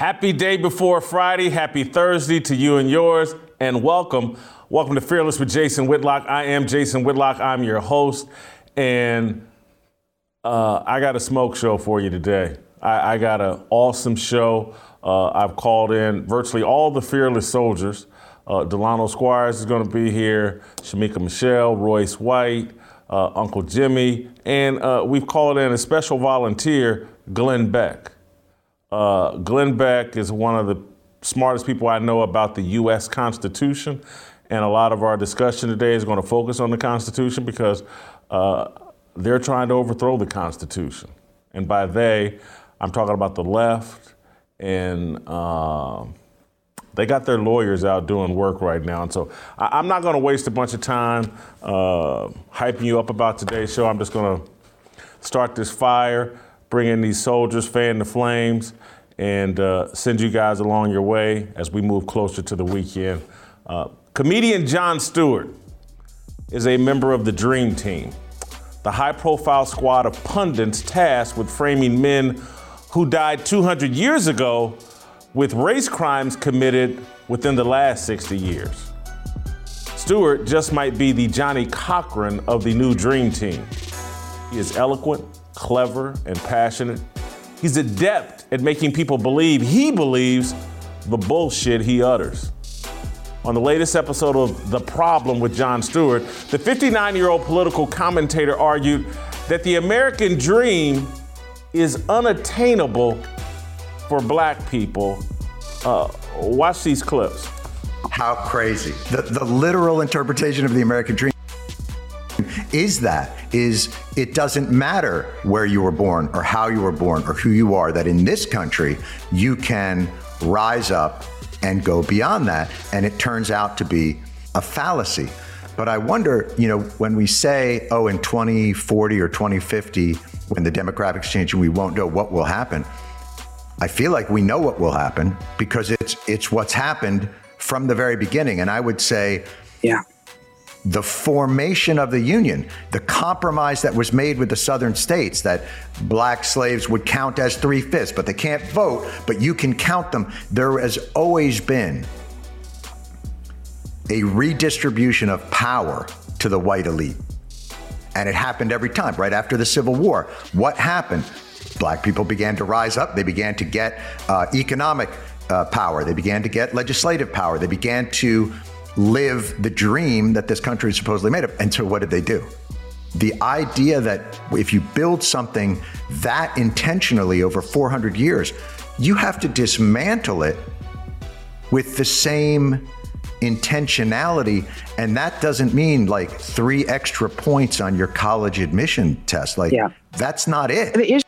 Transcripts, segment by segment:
Happy day before Friday. Happy Thursday to you and yours, and welcome. Welcome to Fearless with Jason Whitlock. I am Jason Whitlock. I'm your host, and uh, I got a smoke show for you today. I, I got an awesome show. Uh, I've called in virtually all the Fearless soldiers. Uh, Delano Squires is going to be here, Shemeka Michelle, Royce White, uh, Uncle Jimmy, and uh, we've called in a special volunteer, Glenn Beck. Uh, Glenn Beck is one of the smartest people I know about the U.S. Constitution, and a lot of our discussion today is going to focus on the Constitution because uh, they're trying to overthrow the Constitution. And by they, I'm talking about the left, and uh, they got their lawyers out doing work right now. And so I- I'm not going to waste a bunch of time uh, hyping you up about today's show. I'm just going to start this fire, bring in these soldiers, fan the flames, and uh, send you guys along your way as we move closer to the weekend. Uh, comedian Jon Stewart is a member of the Dream Team, the high profile squad of pundits tasked with framing men who died 200 years ago with race crimes committed within the last 60 years. Stewart just might be the Johnnie Cochran of the new Dream Team. He is eloquent, clever, and passionate. He's adept at making people believe he believes the bullshit he utters. On the latest episode of The Problem with Jon Stewart, the 59 year old political commentator argued that the American dream is unattainable for black people. Uh, watch these clips. How crazy. The, the literal interpretation of the American dream is that is it doesn't matter where you were born or how you were born or who you are that in this country you can rise up and go beyond that and it turns out to be a fallacy but i wonder you know when we say oh in 2040 or 2050 when the demographics change and we won't know what will happen I feel like we know what will happen because it's it's what's happened from the very beginning. And I would say Yeah. The formation of the Union, the compromise that was made with the southern states that black slaves would count as three fifths, but they can't vote, but you can count them. There has always been a redistribution of power to the white elite. And it happened every time, right after the Civil War. What happened? Black people began to rise up. They began to get uh, economic uh, power. They began to get legislative power. They began to live the dream that this country is supposedly made of. And so, what did they do? The idea that if you build something that intentionally over 400 years, you have to dismantle it with the same intentionality. And that doesn't mean like three extra points on your college admission test. Like, Yeah. that's not it. The issue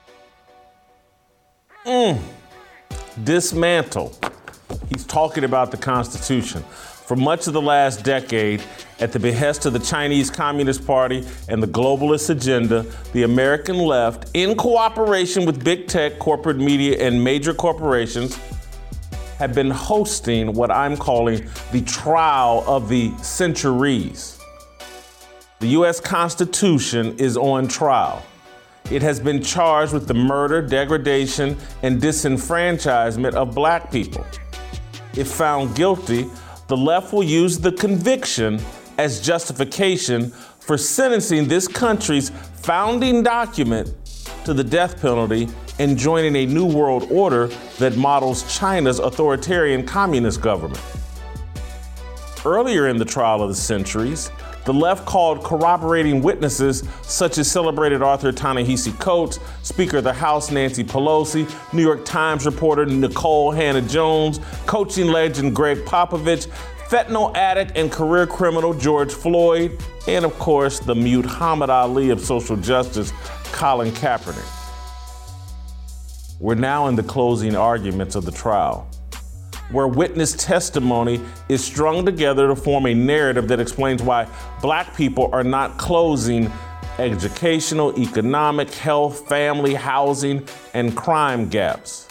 mm. dismantle. He's talking about the Constitution. For much of the last decade, at the behest of the Chinese Communist Party and the globalist agenda, the American left, in cooperation with big tech, corporate media, and major corporations, have been hosting what I'm calling the trial of the centuries. The U.S. Constitution is on trial. It has been charged with the murder, degradation, and disenfranchisement of black people. If found guilty, the left will use the conviction as justification for sentencing this country's founding document to the death penalty and joining a new world order that models China's authoritarian communist government. Earlier in the trial of the centuries, the left called corroborating witnesses such as celebrated author Ta-Nehisi Coates, Speaker of the House Nancy Pelosi, New York Times reporter Nikole Hannah-Jones, coaching legend Gregg Popovich, fentanyl addict and career criminal George Floyd, and of course the mute Muhammad Ali of social justice Colin Kaepernick. We're now in the closing arguments of the trial where witness testimony is strung together to form a narrative that explains why black people are not closing educational, economic, health, family, housing, and crime gaps.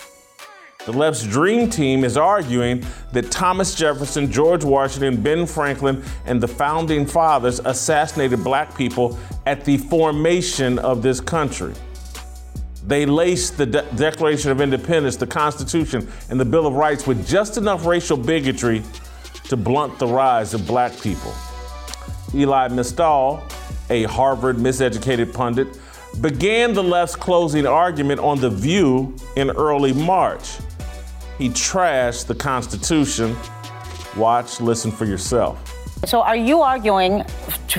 The left's dream team is arguing that Thomas Jefferson, George Washington, Ben Franklin, and the founding fathers assassinated black people at the formation of this country. They laced the De- Declaration of Independence, the Constitution, and the Bill of Rights with just enough racial bigotry to blunt the rise of black people. Elie Mystal, a Harvard miseducated pundit, began the left's closing argument on The View in early March. He trashed the Constitution. Watch, listen for yourself. So, are you arguing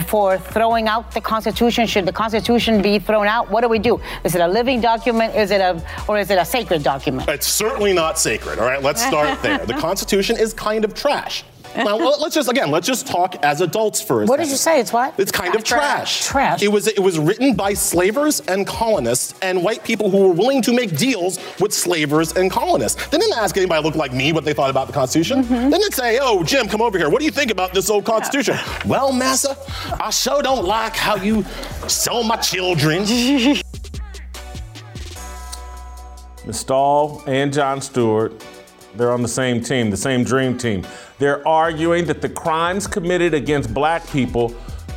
for throwing out the Constitution? Should the Constitution be thrown out? What do we do? Is it a living document? Is it a, or is it a sacred document? It's certainly not sacred. All right, let's start there. The Constitution is kind of trash. Now let's just again let's just talk as adults for a What second. did you say? It's what? It's kind of trash. Trash. It was it was written by slavers and colonists and white people who were willing to make deals with slavers and colonists. They didn't ask anybody who looked like me what they thought about the Constitution. Mm-hmm. They didn't say, "Oh, Jim, come over here. What do you think about this old Constitution?" Well, massa, I sure don't like how you sell my children. Mystal and Jon Stewart, they're on the same team, the same dream team. They're arguing that the crimes committed against black people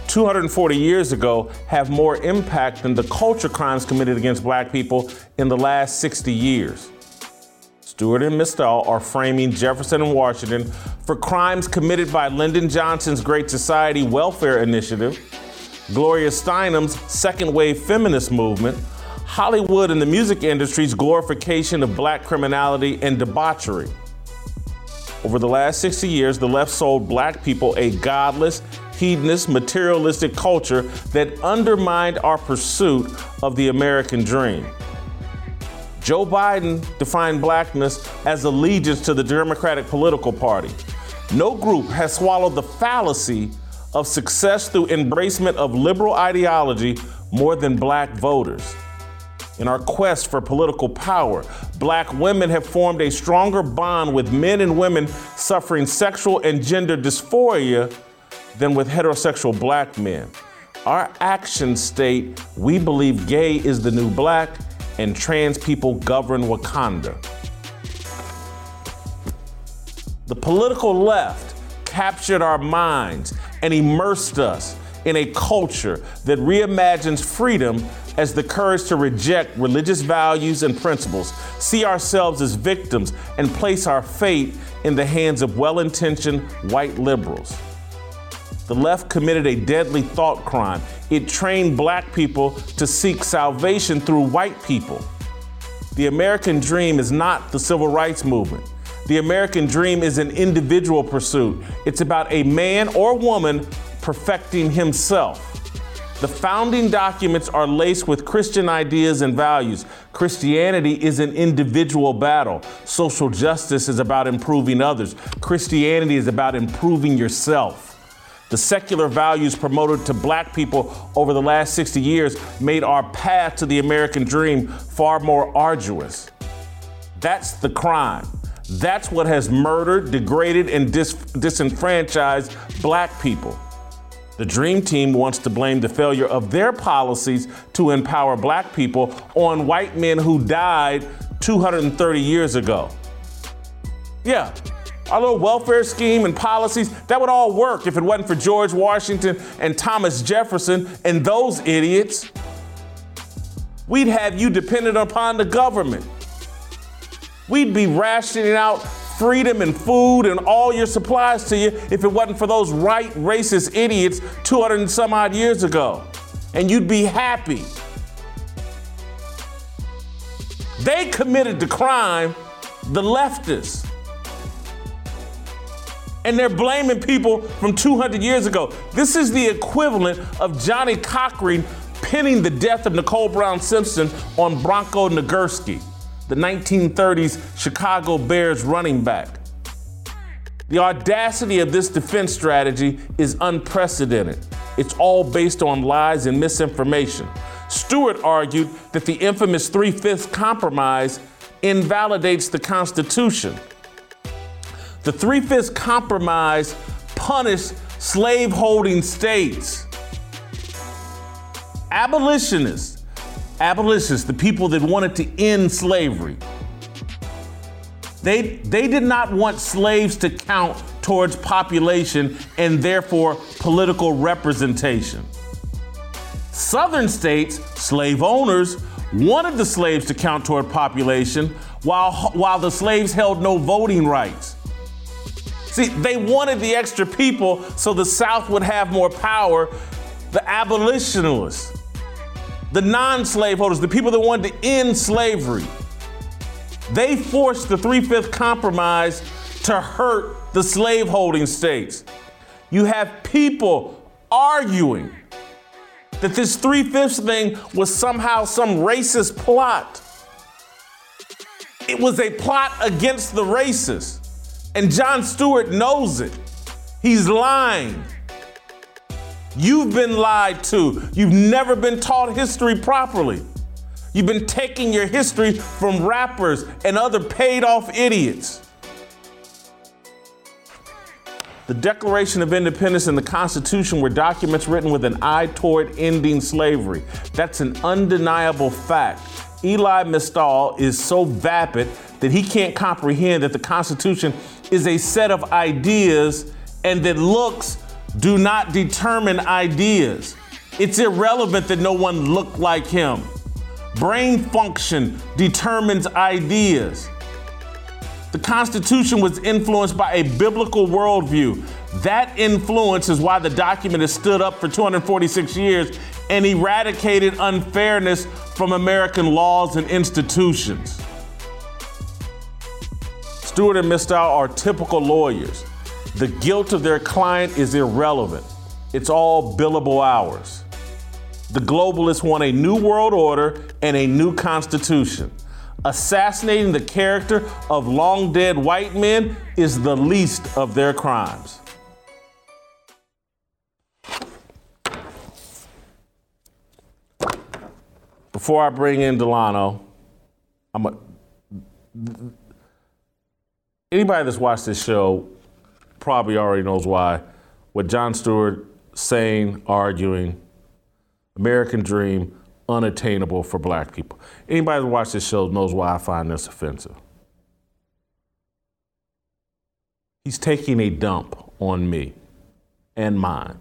240 years ago have more impact than the culture crimes committed against black people in the last 60 years. Stewart and Mystal are framing Jefferson and Washington for crimes committed by Lyndon Johnson's Great Society Welfare Initiative, Gloria Steinem's second wave feminist movement, Hollywood and the music industry's glorification of black criminality and debauchery. Over the last 60 years, the left sold black people a godless, hedonist, materialistic culture that undermined our pursuit of the American dream. Joe Biden defined blackness as allegiance to the Democratic political party. No group has swallowed the fallacy of success through embracement of liberal ideology more than black voters. In our quest for political power, black women have formed a stronger bond with men and women suffering sexual and gender dysphoria than with heterosexual black men. Our actions state we believe gay is the new black and trans people govern Wakanda. The political left captured our minds and immersed us in a culture that reimagines freedom as the courage to reject religious values and principles, see ourselves as victims, and place our fate in the hands of well intentioned white liberals. The left committed a deadly thought crime. It trained black people to seek salvation through white people. The American dream is not the civil rights movement. The American dream is an individual pursuit. It's about a man or woman perfecting himself. The founding documents are laced with Christian ideas and values. Christianity is an individual battle. Social justice is about improving others. Christianity is about improving yourself. The secular values promoted to black people over the last 60 years made our path to the American dream far more arduous. That's the crime. That's what has murdered, degraded, and dis- disenfranchised black people. The Dream Team wants to blame the failure of their policies to empower black people on white men who died 230 years ago. Yeah, our little welfare scheme and policies, that would all work if it wasn't for George Washington and Thomas Jefferson and those idiots. We'd have you dependent upon the government. We'd be rationing out freedom and food and all your supplies to you if it wasn't for those right racist idiots 200 and some odd years ago. And you'd be happy. They committed the crime, the leftists. And they're blaming people from 200 years ago. This is the equivalent of Johnnie Cochran pinning the death of Nicole Brown Simpson on Bronco Nagurski, the 1930s Chicago Bears running back. The audacity of this defense strategy is unprecedented. It's all based on lies and misinformation. Stewart argued that the infamous Three Fifths Compromise invalidates the Constitution. The Three Fifths Compromise punished slaveholding states. Abolitionists, abolitionists, the people that wanted to end slavery, they, they did not want slaves to count towards population and therefore political representation. Southern states, slave owners, wanted the slaves to count toward population while, while the slaves held no voting rights. See, they wanted the extra people so the South would have more power. The abolitionists, the non slaveholders, the people that wanted to end slavery, they forced the Three Fifth Compromise to hurt the slaveholding states. You have people arguing that this Three Fifths thing was somehow some racist plot. It was a plot against the racists. And Jon Stewart knows it. He's lying. You've been lied to. You've never been taught history properly. You've been taking your history from rappers and other paid off idiots. The Declaration of Independence and the Constitution were documents written with an eye toward ending slavery. That's an undeniable fact. Elie Mystal is so vapid that he can't comprehend that the Constitution is a set of ideas and that looks do not determine ideas. It's irrelevant that no one looked like him. Brain function determines ideas. The Constitution was influenced by a biblical worldview. That influence is why the document has stood up for 246 years and eradicated unfairness from American laws and institutions. Stewart and Mystal are typical lawyers. The guilt of their client is irrelevant. It's all billable hours. The globalists want a new world order and a new constitution. Assassinating the character of long dead white men is the least of their crimes. Before I bring in Delano, I'm a, anybody that's watched this show probably already knows why. What Jon Stewart saying, arguing, American dream unattainable for black people. Anybody that watched this show knows why I find this offensive. He's taking a dump on me and mine.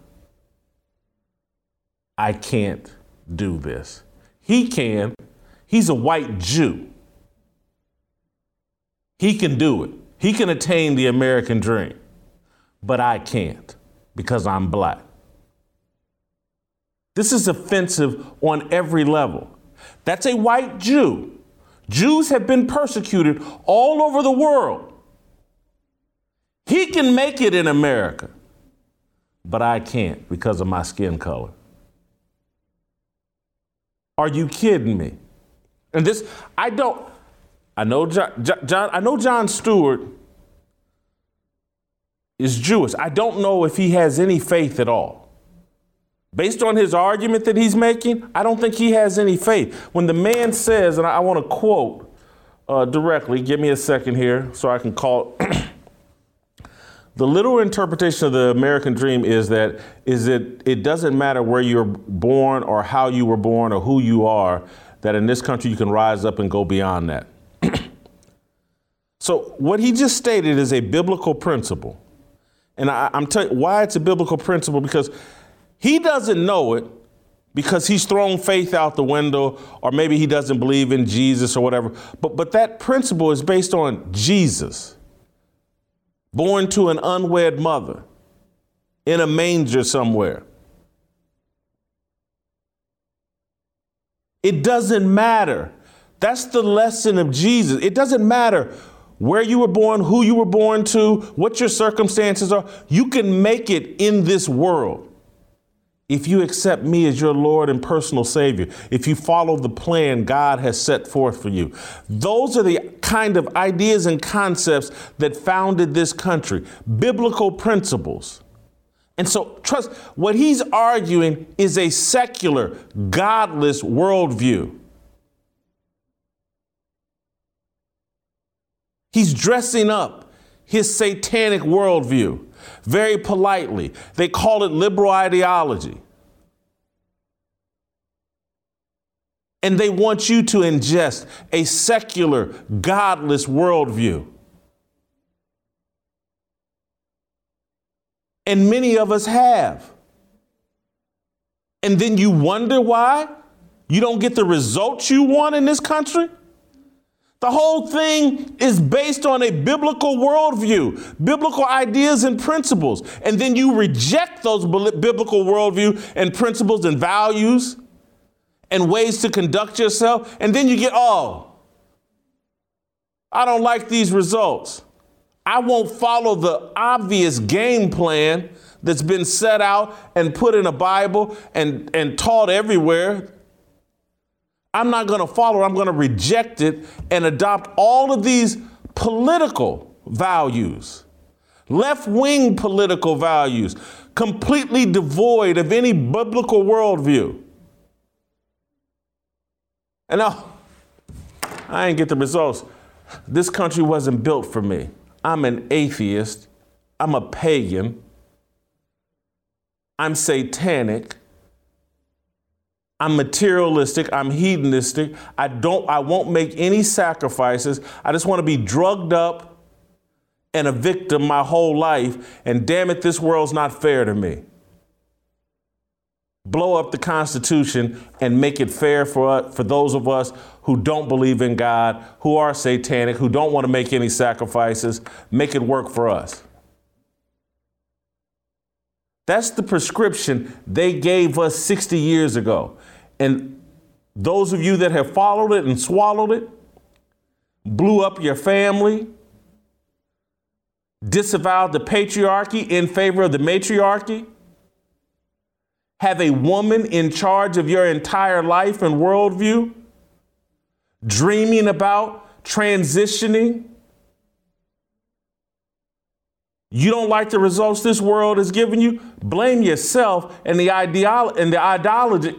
I can't do this. He can. He's a white Jew. He can do it. He can attain the American dream. But I can't because I'm black. This is offensive on every level. That's a white Jew. Jews have been persecuted all over the world. He can make it in America, but I can't because of my skin color. Are you kidding me? And this, I don't, I know John, John I know Jon Stewart is Jewish. I don't know if he has any faith at all. Based on his argument that he's making, I don't think he has any faith. When the man says, and I, want to quote uh, directly, give me a second here so I can call. the literal interpretation of the American dream is that is it it doesn't matter where you're born or how you were born or who you are, that in this country you can rise up and go beyond that. so what he just stated is a biblical principle. And I, am telling you why it's a biblical principle because he doesn't know it because he's thrown faith out the window, or maybe he doesn't believe in Jesus or whatever. But, but that principle is based on Jesus, born to an unwed mother in a manger somewhere. It doesn't matter. That's the lesson of Jesus. It doesn't matter where you were born, who you were born to, what your circumstances are. You can make it in this world if you accept me as your Lord and personal Savior, if you follow the plan God has set forth for you. Those are the kind of ideas and concepts that founded this country, biblical principles. And so, trust what he's arguing is a secular, godless worldview. He's dressing up his satanic worldview very politely. They call it liberal ideology. And they want you to ingest a secular, godless worldview. And many of us have. And then you wonder why you don't get the results you want in this country? The whole thing is based on a biblical worldview, biblical ideas and principles. And then you reject those biblical worldview and principles and values and ways to conduct yourself. And then you get, oh, I don't like these results. I won't follow the obvious game plan that's been set out and put in a Bible and, and taught everywhere. I'm not going to follow it. I'm going to reject it and adopt all of these political values, left wing political values, completely devoid of any biblical worldview. And now, I ain't get the results. This country wasn't built for me. I'm an atheist. I'm a pagan. I'm satanic. I'm materialistic. I'm hedonistic. I don't I won't make any sacrifices. I just want to be drugged up and a victim my whole life. And damn it, this world's not fair to me. Blow up the Constitution and make it fair for, for those of us who don't believe in God, who are satanic, who don't want to make any sacrifices. Make it work for us. That's the prescription they gave us 60 years ago. And those of you that have followed it and swallowed it, blew up your family, disavowed the patriarchy in favor of the matriarchy, have a woman in charge of your entire life and worldview, dreaming about transitioning you don't like the results this world has given you? Blame yourself and the ideology and the ideology,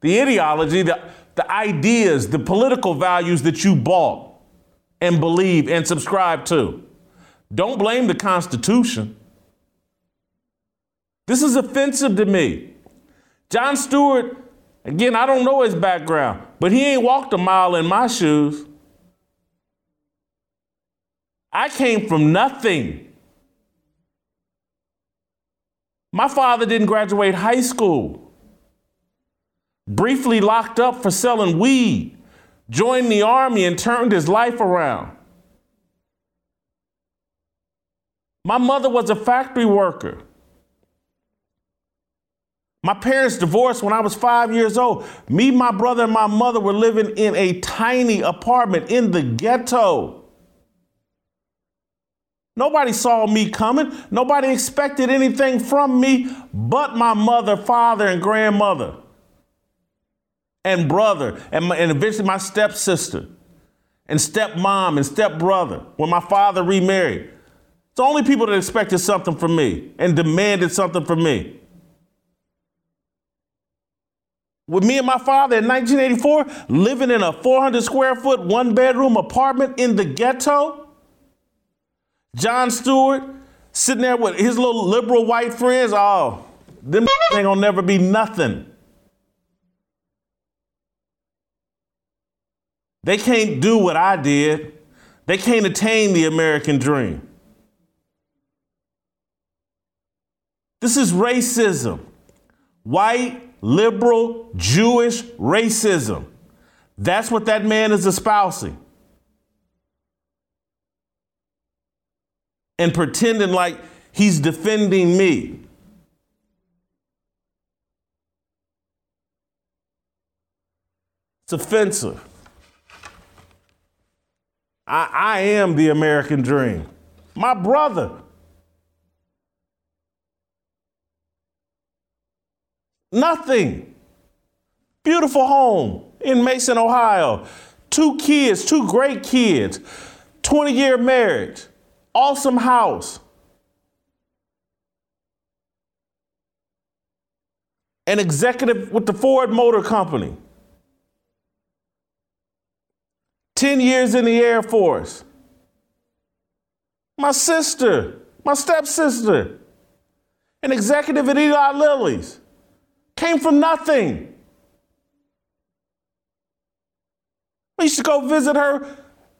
the ideology, the, the ideas, the political values that you bought and believe and subscribe to. Don't blame the Constitution. This is offensive to me. Jon Stewart, again, I don't know his background, but he ain't walked a mile in my shoes. I came from nothing. My father didn't graduate high school. Briefly locked up for selling weed, joined the army and turned his life around. My mother was a factory worker. My parents divorced when I was five years old. Me, my brother, and my mother were living in a tiny apartment in the ghetto. Nobody saw me coming. Nobody expected anything from me but my mother, father, and grandmother, and brother, and, my, and eventually my stepsister, and stepmom, and stepbrother when my father remarried. It's the only people that expected something from me and demanded something from me. With me and my father in 1984 living in a 400 square foot, one bedroom apartment in the ghetto Jon Stewart sitting there with his little liberal white friends. Oh, them ain't gonna never be nothing. They can't do what I did. They can't attain the American dream. This is racism. White, liberal, Jewish racism. That's what that man is espousing. And pretending like he's defending me. It's offensive. I, I am the American dream. My brother. Nothing. Beautiful home in Mason, Ohio. Two kids, two great kids. 20 year marriage. Awesome house. An executive with the Ford Motor Company. 10 years in the Air Force. My sister, my stepsister, an executive at Eli Lilly's, came from nothing. We used to go visit her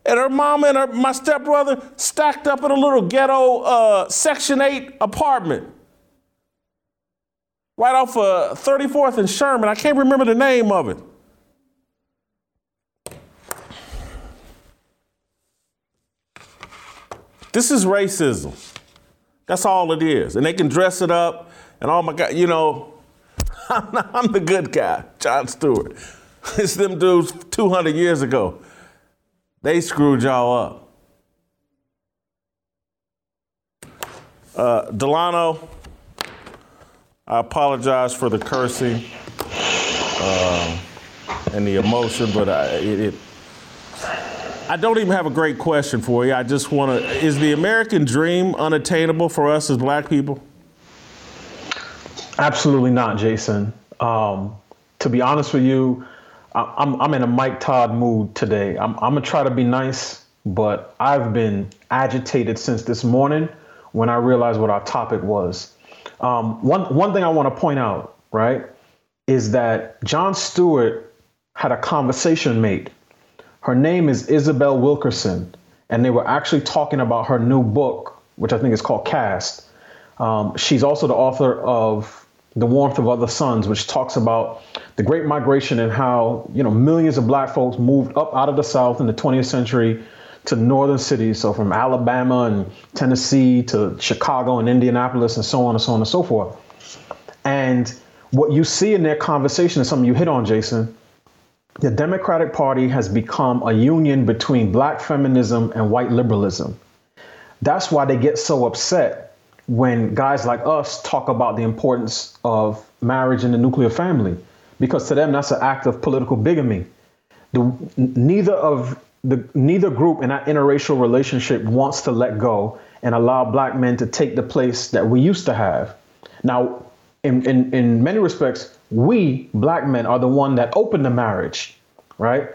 and her mom and her, my stepbrother stacked up in a little ghetto uh, Section 8 apartment right off of 34th and Sherman. I can't remember the name of it. This is racism. That's all it is. And they can dress it up and oh my God, you know, I'm, I'm the good guy, Jon Stewart. It's them dudes 200 years ago. They screwed y'all up. Uh, Delano, I apologize for the cursing uh, and the emotion, but I, it, it, I don't even have a great question for you. I just want to is the American dream unattainable for us as black people? Absolutely not, Jason. Um, to be honest with you, I'm, I'm in a Mike Todd mood today. I'm, I'm going to try to be nice, but I've been agitated since this morning when I realized what our topic was. Um, one, one thing I want to point out, right, is that Jon Stewart had a conversation mate. Her name is Isabel Wilkerson, and they were actually talking about her new book, which I think is called Caste. Um, she's also the author of The Warmth of Other Suns, which talks about the Great Migration and how you know millions of black folks moved up out of the South in the 20th century to northern cities, so from Alabama and Tennessee to Chicago and Indianapolis and so on and so on and so forth. And what you see in their conversation is something you hit on, Jason. The Democratic Party has become a union between black feminism and white liberalism. That's why they get so upset when guys like us talk about the importance of marriage and the nuclear family because to them that's an act of political bigamy. The, neither of the neither group in that interracial relationship wants to let go and allow black men to take the place that we used to have. Now, in, in, in many respects, we black men are the one that opened the marriage, right?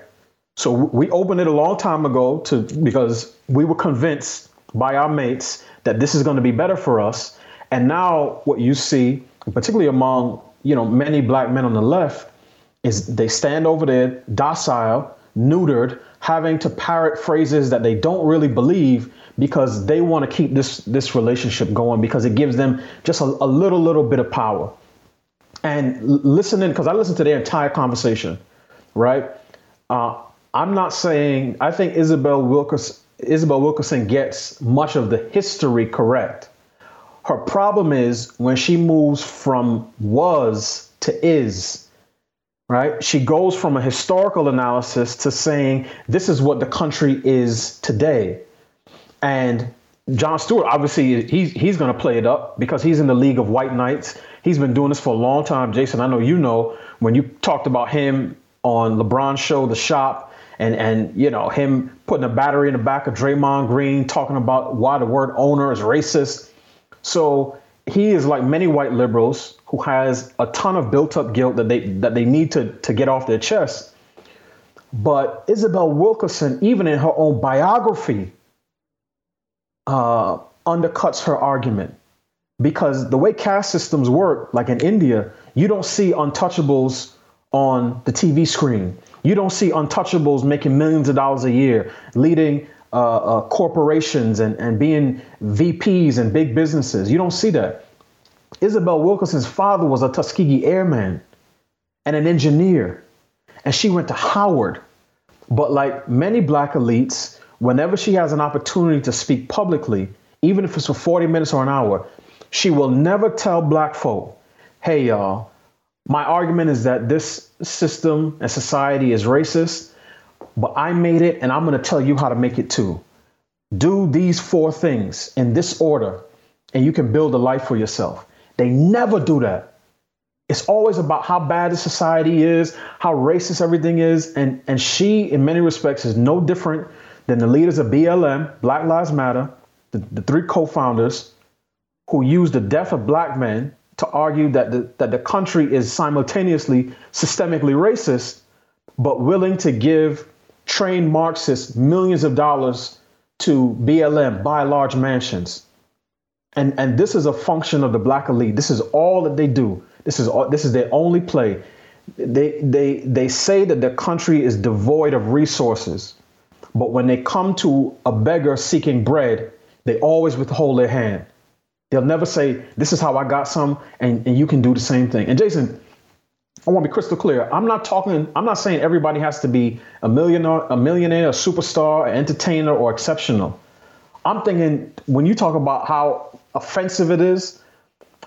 So we opened it a long time ago to because we were convinced by our mates that this is going to be better for us. And now what you see, particularly among you know, many black men on the left is they stand over there docile, neutered, having to parrot phrases that they don't really believe because they want to keep this this relationship going because it gives them just a, a little little bit of power. And listening, because I listened to their entire conversation, right? Uh, I'm not saying I think Isabel Wilkerson Isabel Wilkerson gets much of the history correct. Her problem is when she moves from was to is, right? She goes from a historical analysis to saying this is what the country is today. And Jon Stewart, obviously, he's, he's going to play it up because he's in the league of white knights. He's been doing this for a long time. Jason, I know you know when you talked about him on LeBron's show, The Shop, and and you know him putting a battery in the back of Draymond Green, talking about why the word owner is racist. So he is like many white liberals who has a ton of built up guilt that they that they need to, to get off their chest. But Isabel Wilkerson, even in her own biography, uh, undercuts her argument because the way caste systems work, like in India, you don't see untouchables on the TV screen. You don't see untouchables making millions of dollars a year, leading uh, uh, corporations and, and being VPs and big businesses. You don't see that. Isabel Wilkerson's father was a Tuskegee airman and an engineer, and she went to Howard. But like many black elites, whenever she has an opportunity to speak publicly, even if it's for 40 minutes or an hour, she will never tell black folk, hey, y'all, my argument is that this system and society is racist but I made it and I'm going to tell you how to make it too. Do these four things in this order, and you can build a life for yourself. They never do that. It's always about how bad the society is, how racist everything is, and, and she, in many respects, is no different than the leaders of BLM, Black Lives Matter, the, the three co-founders who used the death of black men to argue that the, that the country is simultaneously systemically racist, but willing to give trained Marxists millions of dollars to BLM, buy large mansions. And, and this is a function of the black elite. This is all that they do. This is all, this is their only play. They, they, they say that the country is devoid of resources, but when they come to a beggar seeking bread, they always withhold their hand. They'll never say, This is how I got some, and, and you can do the same thing. And Jason, I want to be crystal clear. I'm not talking, I'm not saying everybody has to be a millionaire, a millionaire, a superstar, an entertainer, or exceptional. I'm thinking when you talk about how offensive it is,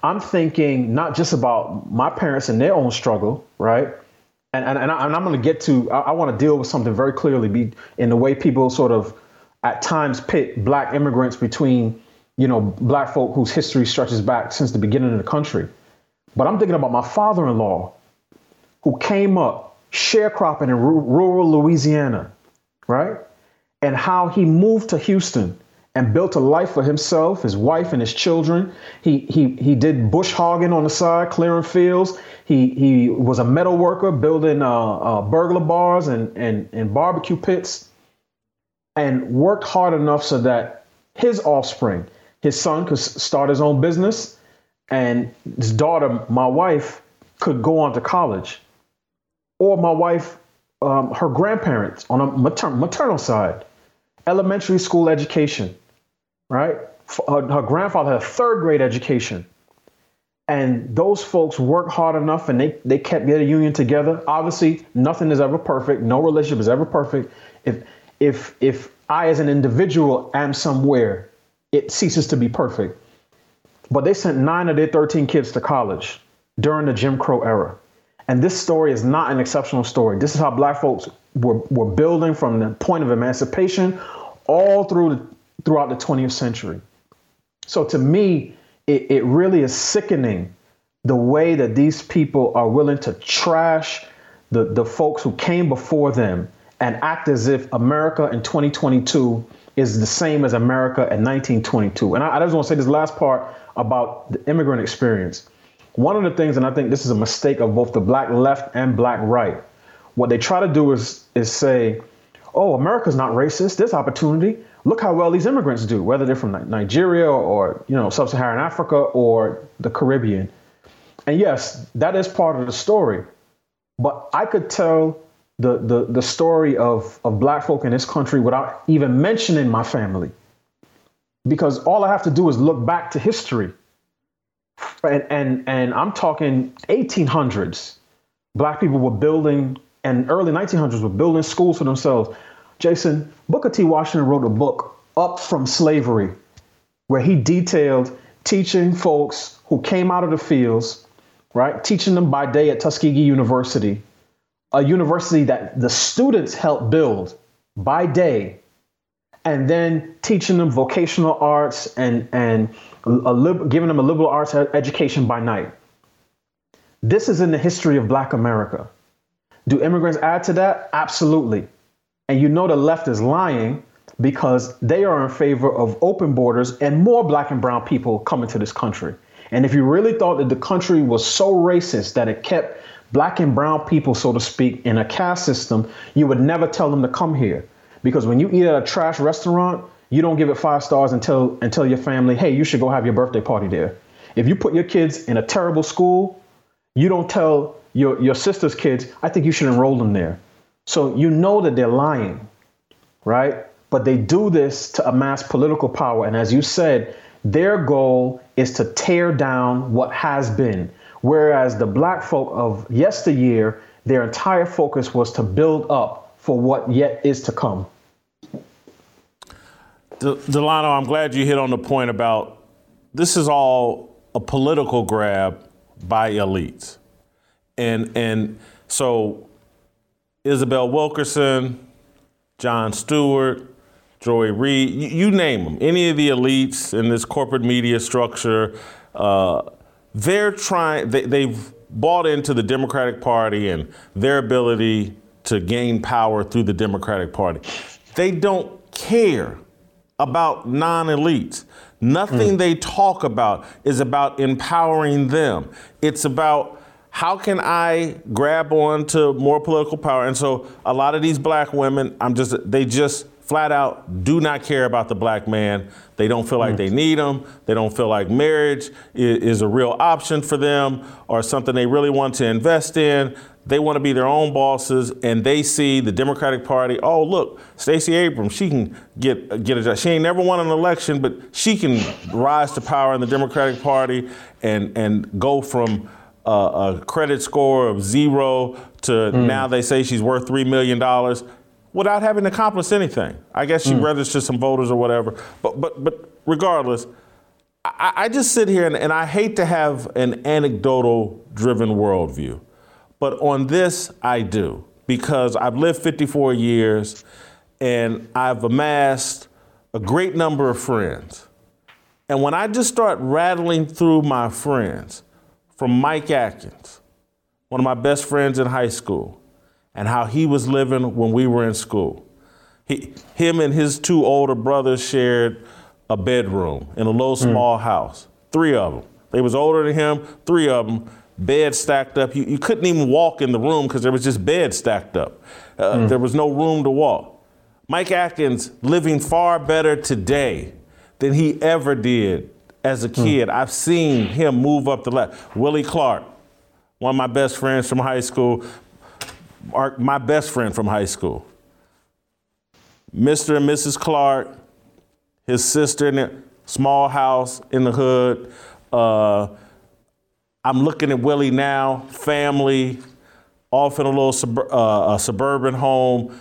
I'm thinking not just about my parents and their own struggle, right? And, and, and, I, am going to get to, I, I want to deal with something very clearly be, in the way people sort of at times pit black immigrants between you know, black folk whose history stretches back since the beginning of the country. But I'm thinking about my father in law who came up sharecropping in r- rural Louisiana, right? And how he moved to Houston and built a life for himself, his wife, and his children. He, he, he did bush hogging on the side, clearing fields. He, he was a metal worker, building uh, uh, burglar bars and, and, and barbecue pits, and worked hard enough so that his offspring, his son could start his own business, and his daughter, my wife, could go on to college. Or my wife, um, her grandparents on a mater- maternal side, elementary school education, right? Her, her grandfather had a third grade education. And those folks worked hard enough and they, they kept their union together. Obviously, nothing is ever perfect. No relationship is ever perfect. If if if I as an individual am somewhere it ceases to be perfect. But they sent nine of their 13 kids to college during the Jim Crow era. And this story is not an exceptional story. This is how black folks were, were building from the point of emancipation all through the, throughout the 20th century. So to me, it, it really is sickening the way that these people are willing to trash the, the folks who came before them and act as if America in 2022 is the same as America in 1922. And I, I just want to say this last part about the immigrant experience. One of the things, and I think this is a mistake of both the black left and black right, what they try to do is is say, "Oh, America's not racist. There's opportunity. Look how well these immigrants do, whether they're from Nigeria or you know sub-Saharan Africa or the Caribbean." And yes, that is part of the story. But I could tell the, the, the story of, of black folk in this country without even mentioning my family. Because all I have to do is look back to history. And, and, and I'm talking 1800s. Black people were building, and early 1900s were building schools for themselves. Jason, Booker T. Washington wrote a book, Up from Slavery, where he detailed teaching folks who came out of the fields, right, teaching them by day at Tuskegee University, a university that the students help build by day and then teaching them vocational arts and, and lib- giving them a liberal arts education by night. This is in the history of Black America. Do immigrants add to that? Absolutely. And you know the left is lying because they are in favor of open borders and more black and brown people coming to this country. And if you really thought that the country was so racist that it kept black and brown people, so to speak, in a caste system, you would never tell them to come here. Because when you eat at a trash restaurant, you don't give it five stars until until your family, hey, you should go have your birthday party there. If you put your kids in a terrible school, you don't tell your, your sister's kids, I think you should enroll them there. So you know that they're lying, right? But they do this to amass political power. And as you said, their goal is to tear down what has been. Whereas the black folk of yesteryear, their entire focus was to build up for what yet is to come. Delano, I'm glad you hit on the point about this is all a political grab by elites. And and so Isabel Wilkerson, Jon Stewart, Joy Reid, you, you name them, any of the elites in this corporate media structure, uh, they're trying, they, they've bought into the Democratic Party and their ability to gain power through the Democratic Party. They don't care about non elites. Nothing mm. they talk about is about empowering them. It's about how can I grab on to more political power? And so a lot of these black women, I'm just, they just flat out do not care about the black man. They don't feel like mm. they need them. They don't feel like marriage is, is, a real option for them or something they really want to invest in. They want to be their own bosses, and they see the Democratic Party. Oh, look, Stacey Abrams, she can get get a job. She ain't never won an election, but she can rise to power in the Democratic Party and and go from a credit score of zero to mm. now they say she's worth three million dollars without having accomplished anything. I guess she mm. registered some voters or whatever. But but but regardless, I, I just sit here and, and I hate to have an anecdotal driven worldview. But on this, I do because I've lived 54 years and I've amassed a great number of friends. And when I just start rattling through my friends, from Mike Atkins, one of my best friends in high school, and how he was living when we were in school. He, him and his two older brothers shared a bedroom in a little hmm. small mm. house. Three of them. They was older than him. Three of them. Bed stacked up. You, you couldn't even walk in the room because there was just bed stacked up. Uh, mm. There was no room to walk. Mike Atkins living far better today than he ever did as a hmm. kid. Mm. I've seen him move up the ladder. Willie Clark, one of my best friends from high school, our, my best friend from high school. Mr. and Mrs. Clark, his sister in a small house in the hood. Uh, I'm looking at Willie now, family, off in a little sub- uh, a suburban home,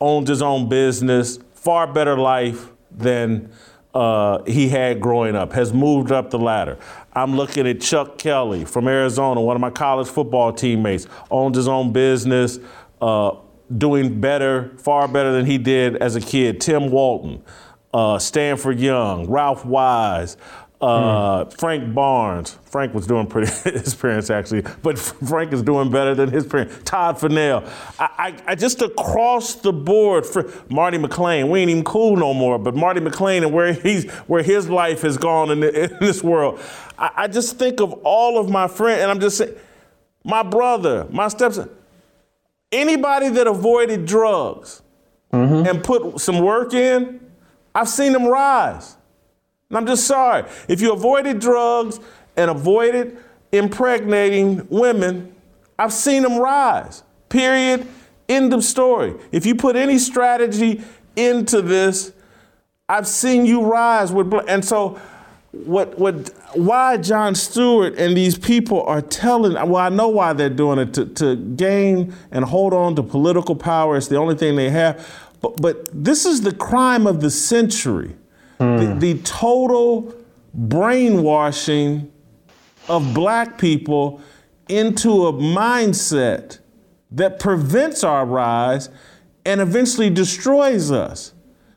owns his own business, far better life than uh, he had growing up, has moved up the ladder. I'm looking at Chuck Kelly from Arizona, one of my college football teammates, owns his own business, uh, doing better, far better than he did as a kid. Tim Walton, uh, Stanford Young, Ralph Wise, uh, mm. Frank Barnes. Frank was doing pretty, his parents actually, but Frank is doing better than his parents. Todd Fennell. I, I, I, just across the board for Marty McLean. We ain't even cool no more, but Marty McLean and where he's, where his life has gone in, the, in this world. I, I, just think of all of my friends, and I'm just saying, my brother, my stepson, anybody that avoided drugs mm-hmm. and put some work in, I've seen them rise. And I'm just sorry. If you avoided drugs and avoided impregnating women, I've seen them rise. Period. End of story. If you put any strategy into this, I've seen you rise with and so what what why Jon Stewart and these people are telling well I know why they're doing it to, to gain and hold on to political power it's the only thing they have but but this is the crime of the century Mm. The, the total brainwashing of black people into a mindset that prevents our rise and eventually destroys us.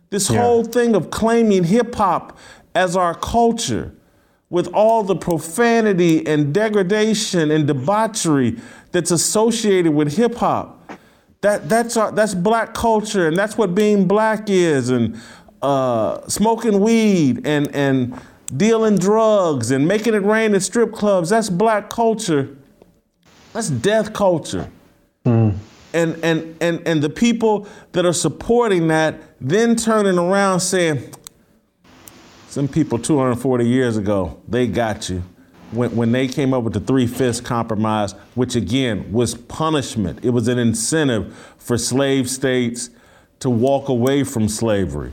This yeah. whole thing of claiming hip hop as our culture with all the profanity and degradation and debauchery that's associated with hip hop. That, that's, our, that's black culture, and that's what being black is. And uh, smoking weed and, and dealing drugs and making it rain at strip clubs. That's black culture. That's death culture. Mm. And, and, and, and the people that are supporting that then turning around saying, some people 240 years ago, they got you. When, when they came up with the three fifths compromise, which again was punishment, it was an incentive for slave states to walk away from slavery.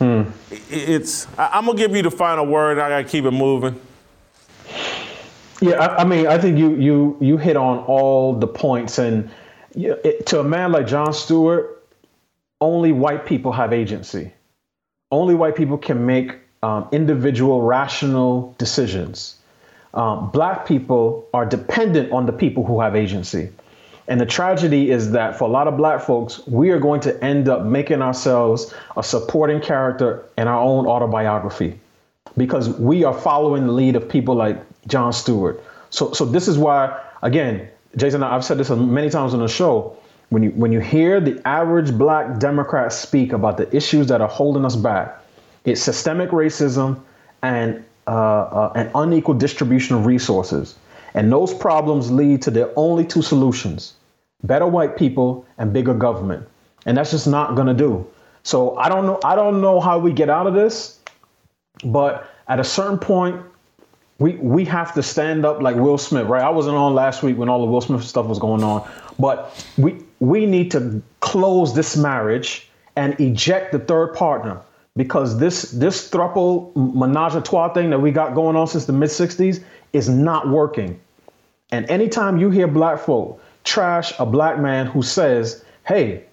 Hmm. It's. I'm gonna give you the final word. I gotta keep it moving. Yeah, I, I mean, I think you you you hit on all the points, and it, to a man like Jon Stewart, only white people have agency. Only white people can make um, individual, rational decisions. Um, black people are dependent on the people who have agency. And the tragedy is that for a lot of black folks, we are going to end up making ourselves a supporting character in our own autobiography because we are following the lead of people like Jon Stewart. So, so this is why, again, Jason, I've said this many times on the show. When you when you hear the average black Democrat speak about the issues that are holding us back, it's systemic racism and uh, uh, an unequal distribution of resources. And those problems lead to the only two solutions better white people and bigger government. And that's just not going to do. So I don't know. I don't know how we get out of this, but at a certain point, we we have to stand up like Will Smith, right? I wasn't on last week when all the Will Smith stuff was going on, but we we need to close this marriage and eject the third partner because this this thruple menage a trois thing that we got going on since the mid '60s is not working. And anytime you hear black folk trash a black man who says, "Hey,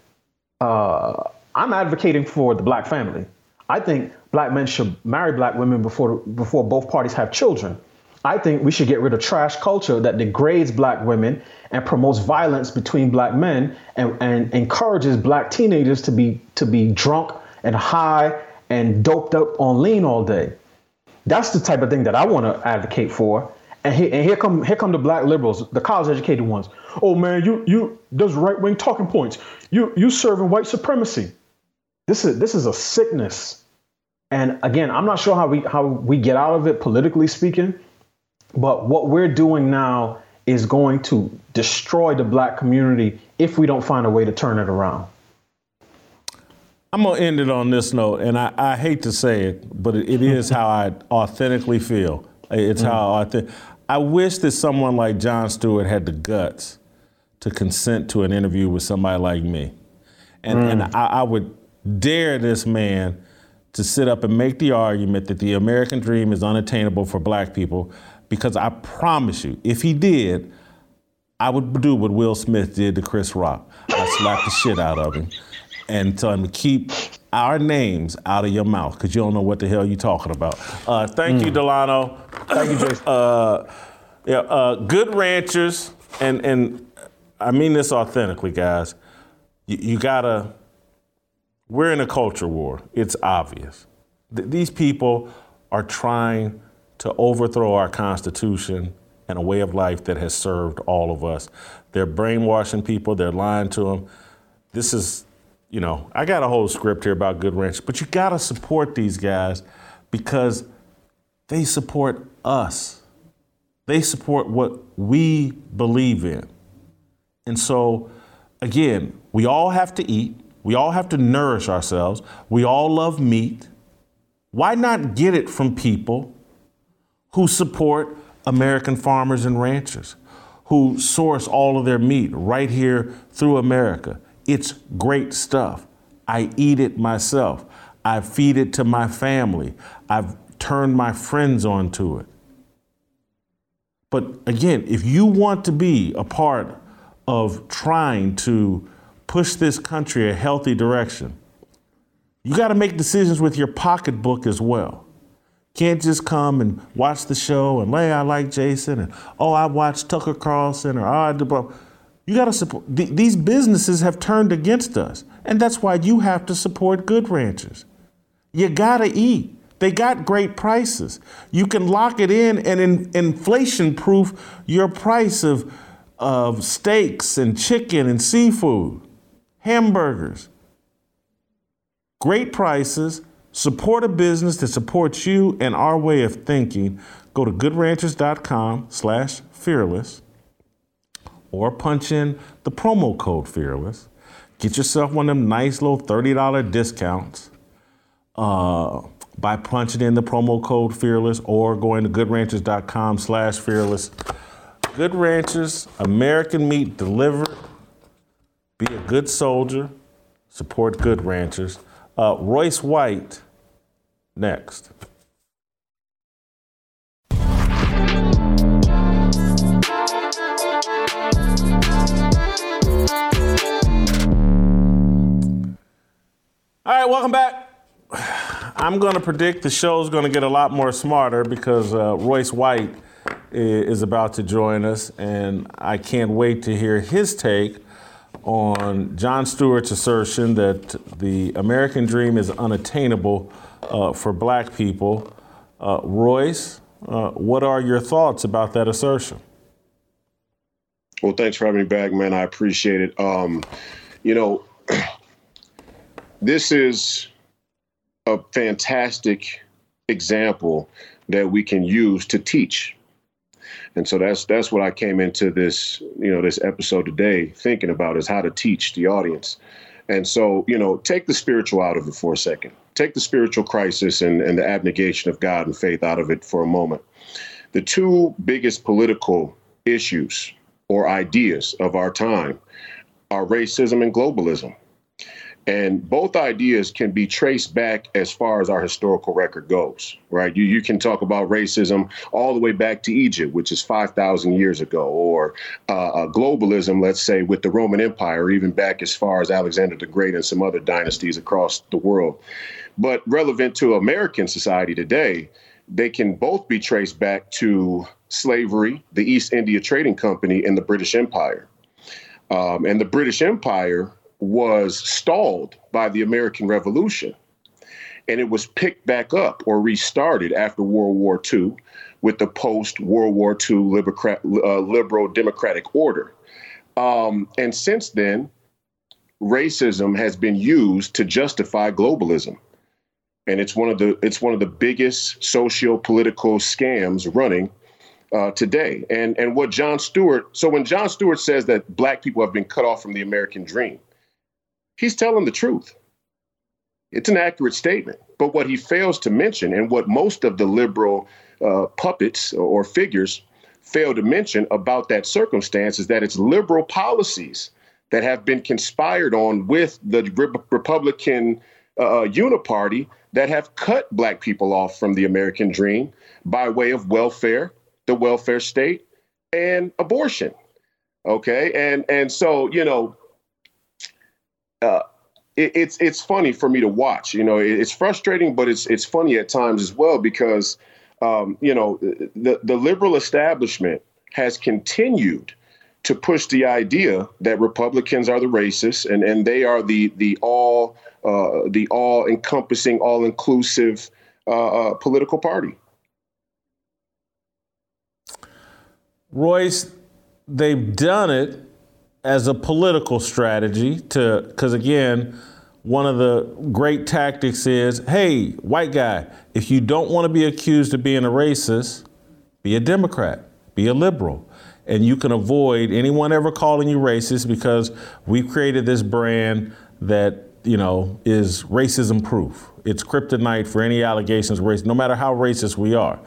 uh, I'm advocating for the black family," I think black men should marry black women before before both parties have children. I think we should get rid of trash culture that degrades black women and promotes violence between black men and, and encourages black teenagers to be to be drunk and high and doped up on lean all day. That's the type of thing that I want to advocate for. And here, and here come here come the black liberals, the college educated ones. Oh man, you you those right wing talking points. You you serving white supremacy. This is this is a sickness. And again, I'm not sure how we how we get out of it politically speaking, but what we're doing now is going to destroy the black community if we don't find a way to turn it around. I'm gonna end it on this note, and I, I hate to say it, but it, it is how I authentically feel. It's mm. how I think. I wish that someone like Jon Stewart had the guts to consent to an interview with somebody like me. And, mm. and I, I, would dare this man to sit up and make the argument that the American dream is unattainable for black people, because I promise you, if he did, I would do what Will Smith did to Chris Rock. I'd slap the shit out of him and tell him to keep our names out of your mouth because you don't know what the hell you're talking about. Uh, thank mm. you, Delano. Thank you, Jason. uh, yeah, uh, good ranchers, and and I mean this authentically, guys. You, you, gotta. We're in a culture war. It's obvious. Th- these people are trying to overthrow our Constitution and a way of life that has served all of us. They're brainwashing people. They're lying to them. This is you know, I got a whole script here about Good Ranch, but you got to support these guys because they support us. They support what we believe in. And so, again, we all have to eat. We all have to nourish ourselves. We all love meat. Why not get it from people who support American farmers and ranchers, who source all of their meat right here through America? It's great stuff. I eat it myself. I feed it to my family. I've turned my friends onto it. But again, if you want to be a part of trying to push this country a healthy direction, you got to make decisions with your pocketbook as well. Can't just come and watch the show and lay, I like Jason, and oh, I watched Tucker Carlson, or oh, I do. You got to support. Th- these businesses have turned against us, and that's why you have to support good ranchers. You got to eat. They got great prices. You can lock it in and in, inflation proof your price of, of steaks and chicken and seafood, hamburgers. Great prices. Support a business that supports you and our way of thinking. Go to goodranchers.com slash fearless or punch in the promo code Fearless. Get yourself one of them nice little $30 discounts uh, by punching in the promo code Fearless or going to goodranchers.com slash fearless. Good Ranchers, American meat delivered. Be a good soldier. Support Good Ranchers. Uh, Royce White, next. All right, welcome back. I'm going to predict the show's going to get a lot more smarter because uh, Royce White is about to join us, and I can't wait to hear his take on Jon Stewart's assertion that the American dream is unattainable uh, for black people. Uh, Royce, uh, what are your thoughts about that assertion? Well, thanks for having me back, man. I appreciate it. Um, you know, this is a fantastic example that we can use to teach. And so that's that's what I came into this, you know, this episode today thinking about is how to teach the audience. And so, you know, take the spiritual out of it for a second. Take the spiritual crisis and, and the abnegation of God and faith out of it for a moment. The two biggest political issues or ideas of our time are racism and globalism. And both ideas can be traced back as far as our historical record goes, right? You, you can talk about racism all the way back to Egypt, which is 5,000 years ago, or uh, uh, globalism, let's say, with the Roman Empire, even back as far as Alexander the Great and some other dynasties across the world. But relevant to American society today, they can both be traced back to slavery, the East India Trading Company, and the British Empire. Um, and the British Empire was stalled by the American Revolution. And it was picked back up or restarted after World War II with the post World War II uh, liberal democratic order. Um, and since then, racism has been used to justify globalism. And it's one of the it's one of the biggest socio-political scams running uh, today. And and what Jon Stewart so when Jon Stewart says that black people have been cut off from the American dream, he's telling the truth. It's an accurate statement. But what he fails to mention, and what most of the liberal uh, puppets or figures fail to mention about that circumstance, is that it's liberal policies that have been conspired on with the Re- Republican uh, uniparty that have cut black people off from the American dream by way of welfare, the welfare state, and abortion. Okay, and and so you know uh, it, it's it's funny for me to watch. You know, it, it's frustrating, but it's it's funny at times as well because um, you know the the liberal establishment has continued to push the idea that Republicans are the racists and and they are the the all uh, the all encompassing, all inclusive uh, uh, political party. Royce, they've done it as a political strategy to, because again, one of the great tactics is hey, white guy, if you don't want to be accused of being a racist, be a Democrat, be a liberal. And you can avoid anyone ever calling you racist because we've created this brand that, you know, is racism proof. It's kryptonite for any allegations of race, no matter how racist we are.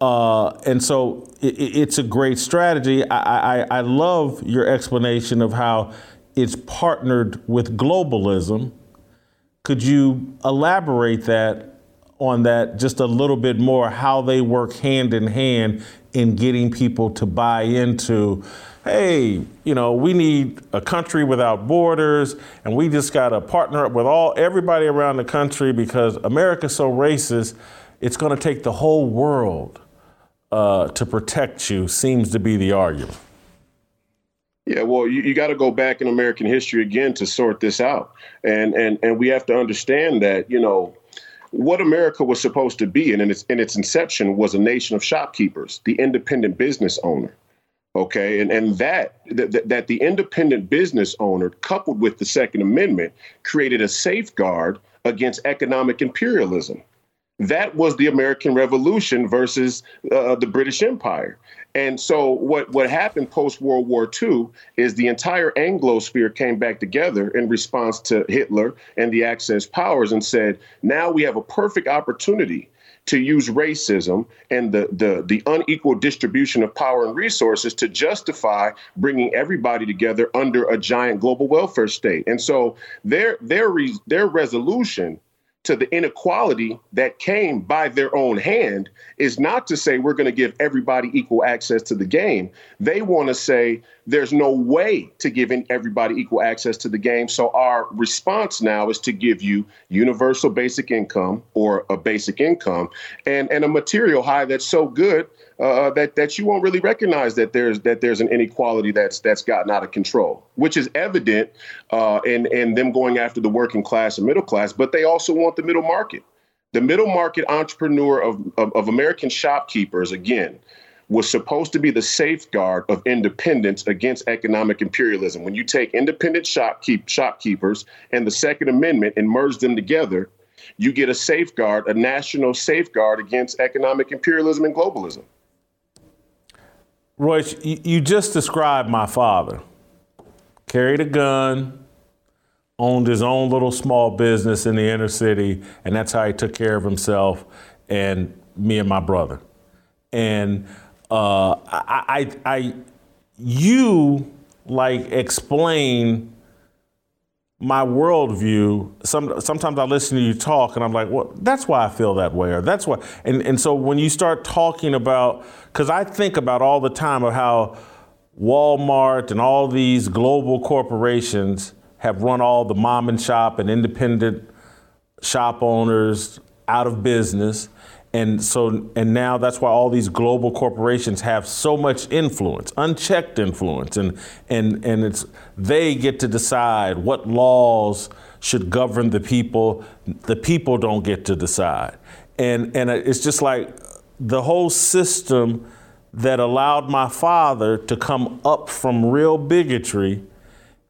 Uh, and so it, it's a great strategy. I, I, I love your explanation of how it's partnered with globalism. Could you elaborate that on that just a little bit more? How they work hand in hand in getting people to buy into, hey, you know, we need a country without borders, and we just got to partner up with all everybody around the country because America's so racist. It's going to take the whole world uh, to protect you seems to be the argument. Yeah, well, you, you got to go back in American history again to sort this out, and and and we have to understand that you know what America was supposed to be, and in its in its inception was a nation of shopkeepers, the independent business owner. Okay, and and that that, that the independent business owner, coupled with the Second Amendment, created a safeguard against economic imperialism. That was the American Revolution versus uh, the British Empire. And so what, what happened post World War II is the entire Anglosphere came back together in response to Hitler and the Axis powers and said, now we have a perfect opportunity to use racism and the, the, the unequal distribution of power and resources to justify bringing everybody together under a giant global welfare state. And so their, their, their resolution to the inequality that came by their own hand is not to say we're going to give everybody equal access to the game. They want to say there's no way to give everybody equal access to the game. So our response now is to give you universal basic income or a basic income and, and a material high that's so good uh, that that you won't really recognize that there's that there's an inequality that's that's gotten out of control, which is evident uh, in in them going after the working class and middle class, but they also want the middle market. The middle market entrepreneur of, of, of American shopkeepers, again, was supposed to be the safeguard of independence against economic imperialism. When you take independent shopkeep, shopkeepers and the Second Amendment and merge them together, you get a safeguard, a national safeguard against economic imperialism and globalism. Royce, you, just described my father. Carried a gun, owned his own little small business in the inner city, and that's how he took care of himself and me and my brother. And uh, I, I, I, you like explain my worldview. Some sometimes I listen to you talk, and I'm like, well, that's why I feel that way, or that's why. And and so when you start talking about, because I think about all the time of how Walmart and all these global corporations have run all the mom and shop and independent shop owners out of business. And so, and now that's why all these global corporations have so much influence, unchecked influence, and and and it's they get to decide what laws should govern the people. The people don't get to decide, and and it's just like the whole system that allowed my father to come up from real bigotry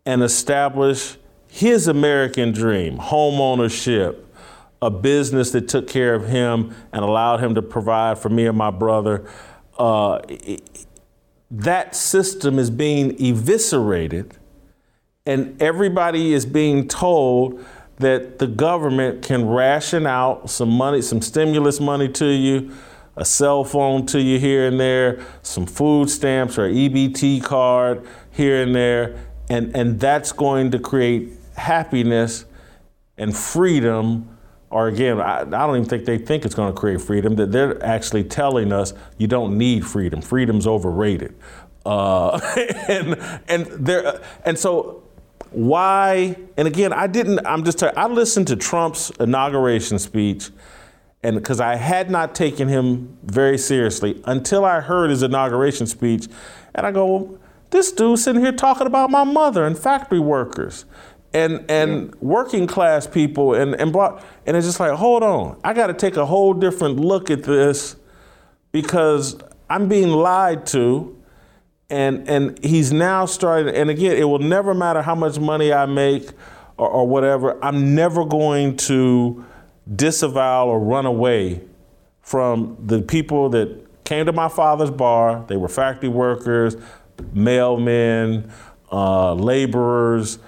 and establish his American dream, home ownership a business that took care of him and allowed him to provide for me and my brother. Uh, that system is being eviscerated, and everybody is being told that the government can ration out some money, some stimulus money to you, a cell phone to you here and there, some food stamps or EBT card here and there, and, and that's going to create happiness and freedom or again, I, I, don't even think they think it's going to create freedom. That they're actually telling us you don't need freedom. Freedom's overrated. Uh, and and there and so why? And again, I didn't. I'm just. I listened to Trump's inauguration speech, and because I had not taken him very seriously until I heard his inauguration speech, and I go, this dude sitting here talking about my mother and factory workers and and working class people and and block and it's just like hold on. I got to take a whole different look at this because i'm being lied to and and he's now starting and again it will never matter how much money i make or, or whatever i'm never going to disavow or run away from the people that came to my father's bar. They were factory workers mailmen uh, laborers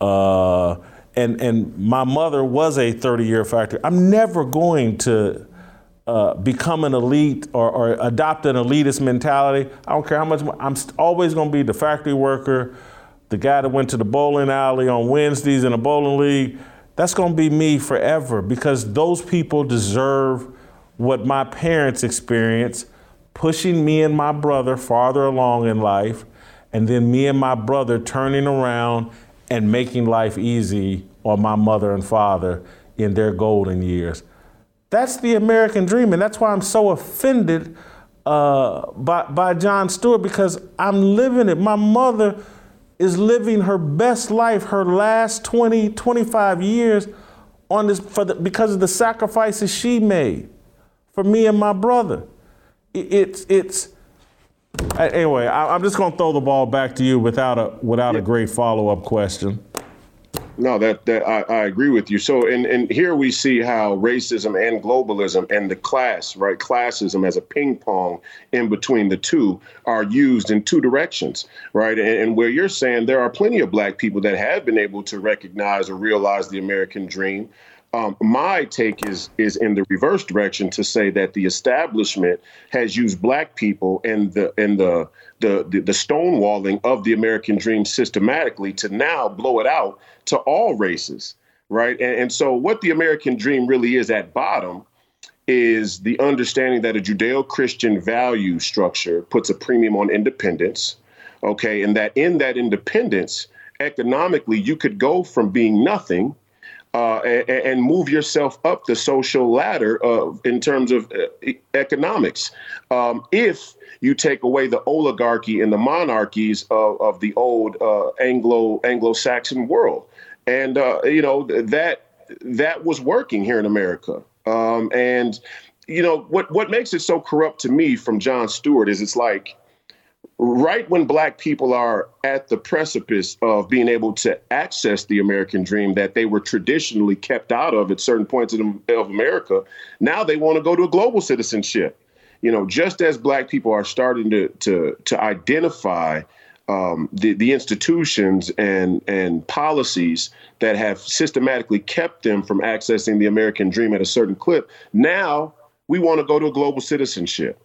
uh, and and my mother was a 30 year factory. I'm never going to uh, become an elite or, or, adopt an elitist mentality. I don't care how much. I'm always going to be the factory worker, the guy that went to the bowling alley on Wednesdays in a bowling league. That's going to be me forever because those people deserve what my parents experienced, pushing me and my brother farther along in life, and then me and my brother turning around and making life easy on my mother and father in their golden years. That's the American dream, and that's why I'm so offended uh, by, by Jon Stewart because I'm living it. My mother is living her best life, her last 20, 25 years on this for the, because of the sacrifices she made for me and my brother. It, it's it's Anyway, I, am just going to throw the ball back to you without a without yeah. a great follow up question. No, that that I, I, agree with you. So, and and here we see how racism and globalism and the class, right, classism as a ping pong in between the two are used in two directions, right? And, and where you're saying there are plenty of black people that have been able to recognize or realize the American dream, um, my take is is in the reverse direction to say that the establishment has used black people and the and the the, the, stonewalling of the American dream systematically to now blow it out to all races, right? And, and so, what the American dream really is at bottom is the understanding that a Judeo Christian value structure puts a premium on independence, Okay, and that in that independence, economically, you could go from being nothing uh, and, and, move yourself up the social ladder of, in terms of uh, economics. Um, if you take away the oligarchy and the monarchies of, of the old uh, Anglo Anglo-Saxon world, and uh, you know that that was working here in America. Um, and you know what what makes it so corrupt to me from Jon Stewart is it's like right when black people are at the precipice of being able to access the American dream that they were traditionally kept out of at certain points of America, now they want to go to a global citizenship. You know, just as black people are starting to to to identify um, the, the institutions and and policies that have systematically kept them from accessing the American dream at a certain clip. Now we want to go to a global citizenship.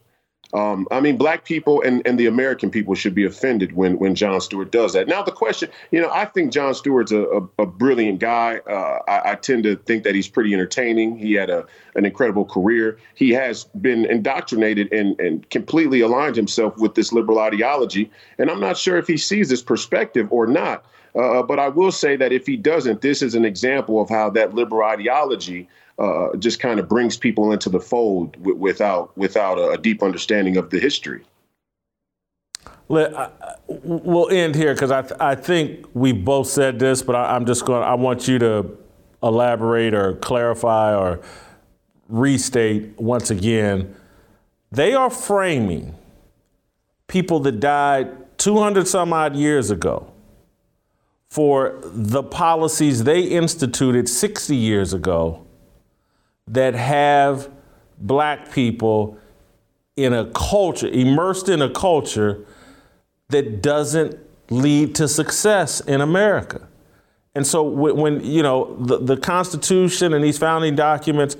Um, I mean, black people and, and the American people should be offended when when Jon Stewart does that. Now, the question, you know, I think Jon Stewart's a, a, a brilliant guy. Uh, I, I, tend to think that he's pretty entertaining. He had a an incredible career. He has been indoctrinated and, and completely aligned himself with this liberal ideology. And I'm not sure if he sees this perspective or not. Uh, but I will say that if he doesn't, this is an example of how that liberal ideology uh, just kind of brings people into the fold w- without without a, a, deep understanding of the history. Let, I, we'll end here because I, th- I think we both said this, but I, I'm just going. I want you to elaborate or clarify or restate once again. They are framing people that died 200 some odd years ago for the policies they instituted 60 years ago that have black people in a culture, immersed in a culture that doesn't lead to success in America. And so when, when you know the, the Constitution and these founding documents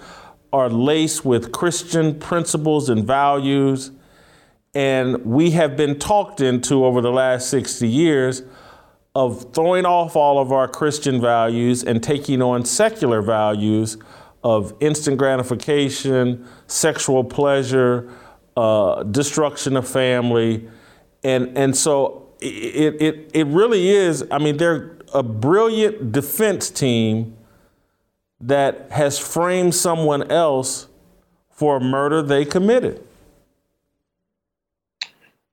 are laced with Christian principles and values, and we have been talked into over the last 60 years of throwing off all of our Christian values and taking on secular values of instant gratification, sexual pleasure, uh, destruction of family, and and so it, it it really is. I mean, they're a brilliant defense team that has framed someone else for a murder they committed.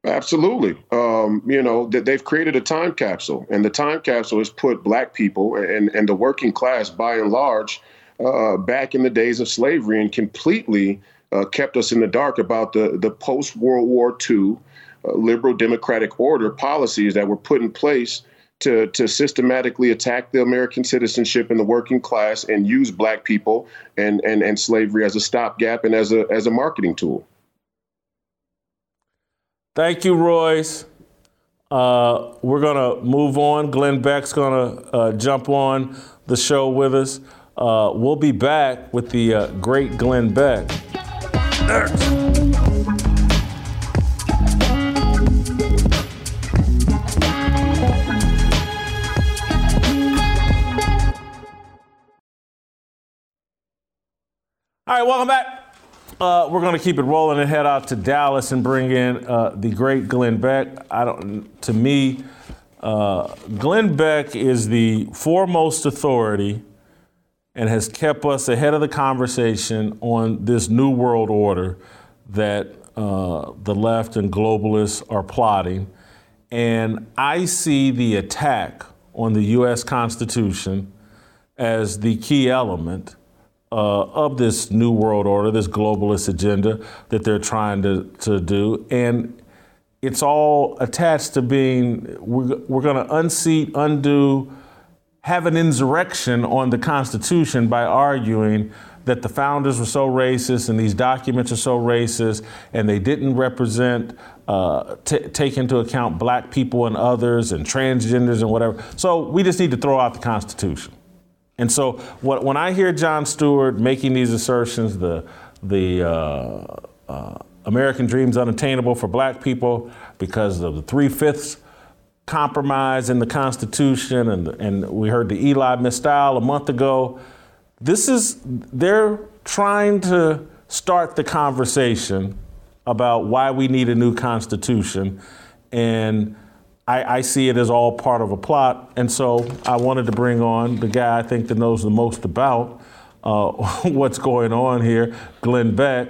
Absolutely. Um, you know, that they've created a time capsule, and the time capsule has put black people and, and the working class by and large uh, back in the days of slavery and completely uh, kept us in the dark about the, the post World War II uh, liberal democratic order policies that were put in place to, to systematically attack the American citizenship and the working class and use black people and, and, and slavery as a stopgap and as a, as a marketing tool. Thank you, Royce. Uh, we're going to move on. Glenn Beck's going to uh, jump on the show with us. Uh, we'll be back with the uh, great Glenn Beck. All right, welcome back. Uh, we're going to keep it rolling and head out to Dallas and bring in uh, the great Glenn Beck. I don't. To me, uh, Glenn Beck is the foremost authority and has kept us ahead of the conversation on this new world order that uh, the left and globalists are plotting. And I see the attack on the U.S. Constitution as the key element uh, of this new world order, this globalist agenda that they're trying to, to do. And it's all attached to being, we're, we're going to unseat, undo, have an insurrection on the Constitution by arguing that the founders were so racist and these documents are so racist and they didn't represent, uh, t- take into account black people and others and transgenders and whatever. So we just need to throw out the Constitution. And so what, when I hear Jon Stewart making these assertions, the, the uh, uh, American dream is unattainable for black people because of the three fifths compromise in the Constitution, and, and we heard the Elie Mystal a month ago. This is, they're trying to start the conversation about why we need a new Constitution. And I, I see it as all part of a plot. And so I wanted to bring on the guy I think that knows the most about uh, what's going on here, Glenn Beck.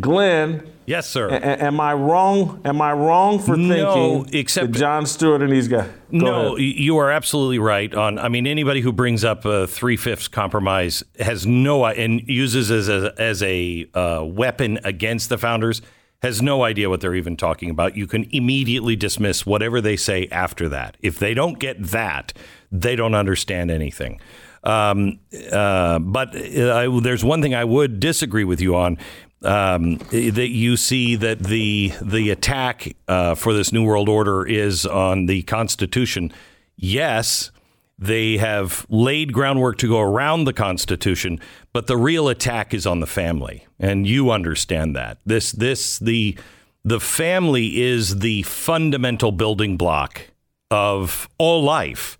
Glenn. Yes, sir. A- am I wrong? Am I wrong for No, thinking except- that Jon Stewart and these guys? Go no, ahead. you are absolutely right. On, I mean, anybody who brings up a three fifths compromise has no and uses as a as a uh, weapon against the founders has no idea what they're even talking about. You can immediately dismiss whatever they say after that. If they don't get that, they don't understand anything. Um, uh, but uh, I, there's one thing I would disagree with you on. Um, that you see that the the attack uh, for this new world order is on the Constitution. Yes, they have laid groundwork to go around the Constitution, but the real attack is on the family, and you understand that. This this the the family is the fundamental building block of all life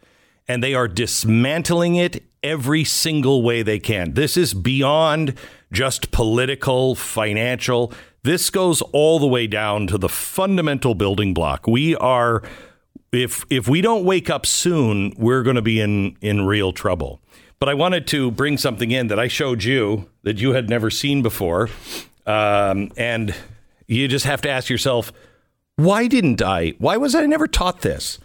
and they are dismantling it every single way they can. This is beyond just political, financial. This goes all the way down to the fundamental building block. We are if if we don't wake up soon, we're going to be in in real trouble. But I wanted to bring something in that I showed you that you had never seen before, um, and you just have to ask yourself, why didn't I? Why was I never taught this?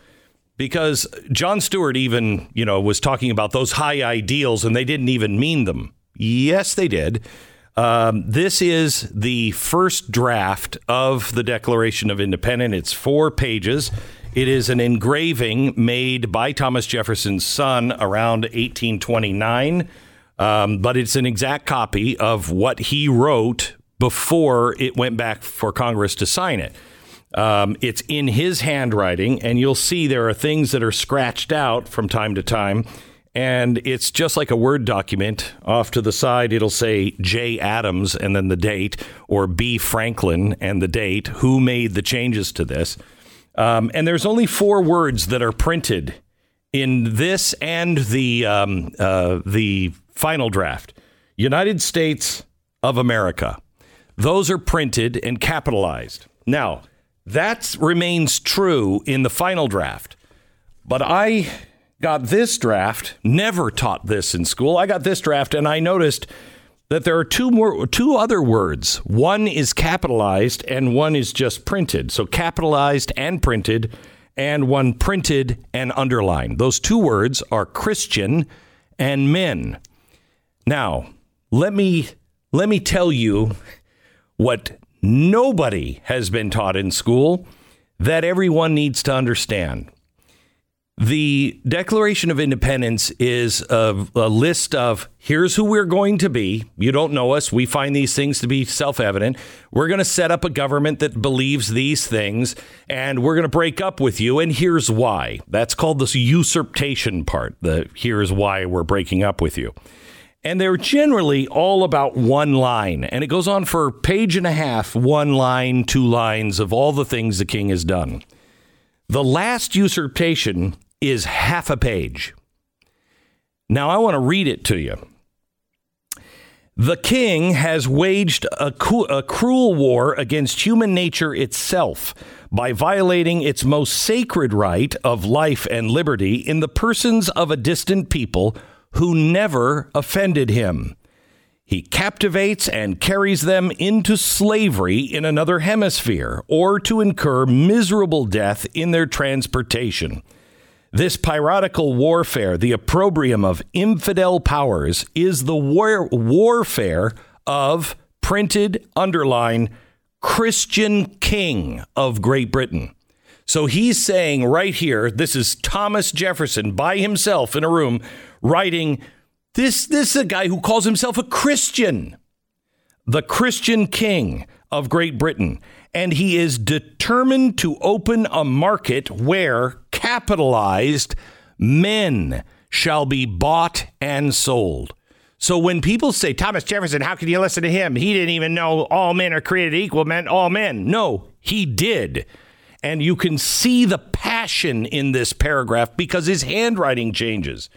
Because Jon Stewart even, you know, was talking about those high ideals and they didn't even mean them. Yes, they did. Um, this is the first draft of the Declaration of Independence. It's four pages. It is an engraving made by Thomas Jefferson's son around 1829, um, but it's an exact copy of what he wrote before it went back for Congress to sign it. Um, it's in his handwriting, and you'll see there are things that are scratched out from time to time. And it's just like a Word document. Off to the side, it'll say J. Adams and then the date, or B. Franklin and the date, who made the changes to this. Um, and there's only four words that are printed in this and the um, uh, the final draft. United States of America. Those are printed and capitalized. Now, that remains true in the final draft. But I got this draft, never taught this in school. I got this draft and I noticed that there are two more two other words. One is capitalized and one is just printed. So capitalized and printed and one printed and underlined. Those two words are Christian and men. Now, let me let me tell you what nobody has been taught in school that everyone needs to understand. The Declaration of Independence is a, a, list of here's who we're going to be. You don't know us. We find these things to be self evident. We're going to set up a government that believes these things, and we're going to break up with you. And here's why. That's called the usurpation part. The here's why we're breaking up with you. And they're generally all about one line. And it goes on for page and a half, one line, two lines of all the things the king has done. The last usurpation is half a page. Now, I want to read it to you. The king has waged a, cu- a, cruel war against human nature itself by violating its most sacred right of life and liberty in the persons of a distant people who never offended him. He captivates and carries them into slavery in another hemisphere or to incur miserable death in their transportation. This piratical warfare, the opprobrium of infidel powers, is the war- warfare of printed, underline, Christian king of Great Britain. So he's saying right here, this is Thomas Jefferson by himself in a room writing this this is a guy who calls himself a Christian. The Christian king of Great Britain and he is determined to open a market where capitalized men shall be bought and sold. So when people say Thomas Jefferson, how can you listen to him? He didn't even know all men are created equal, meant all men. No, he did. And you can see the passion in this paragraph because his handwriting changes.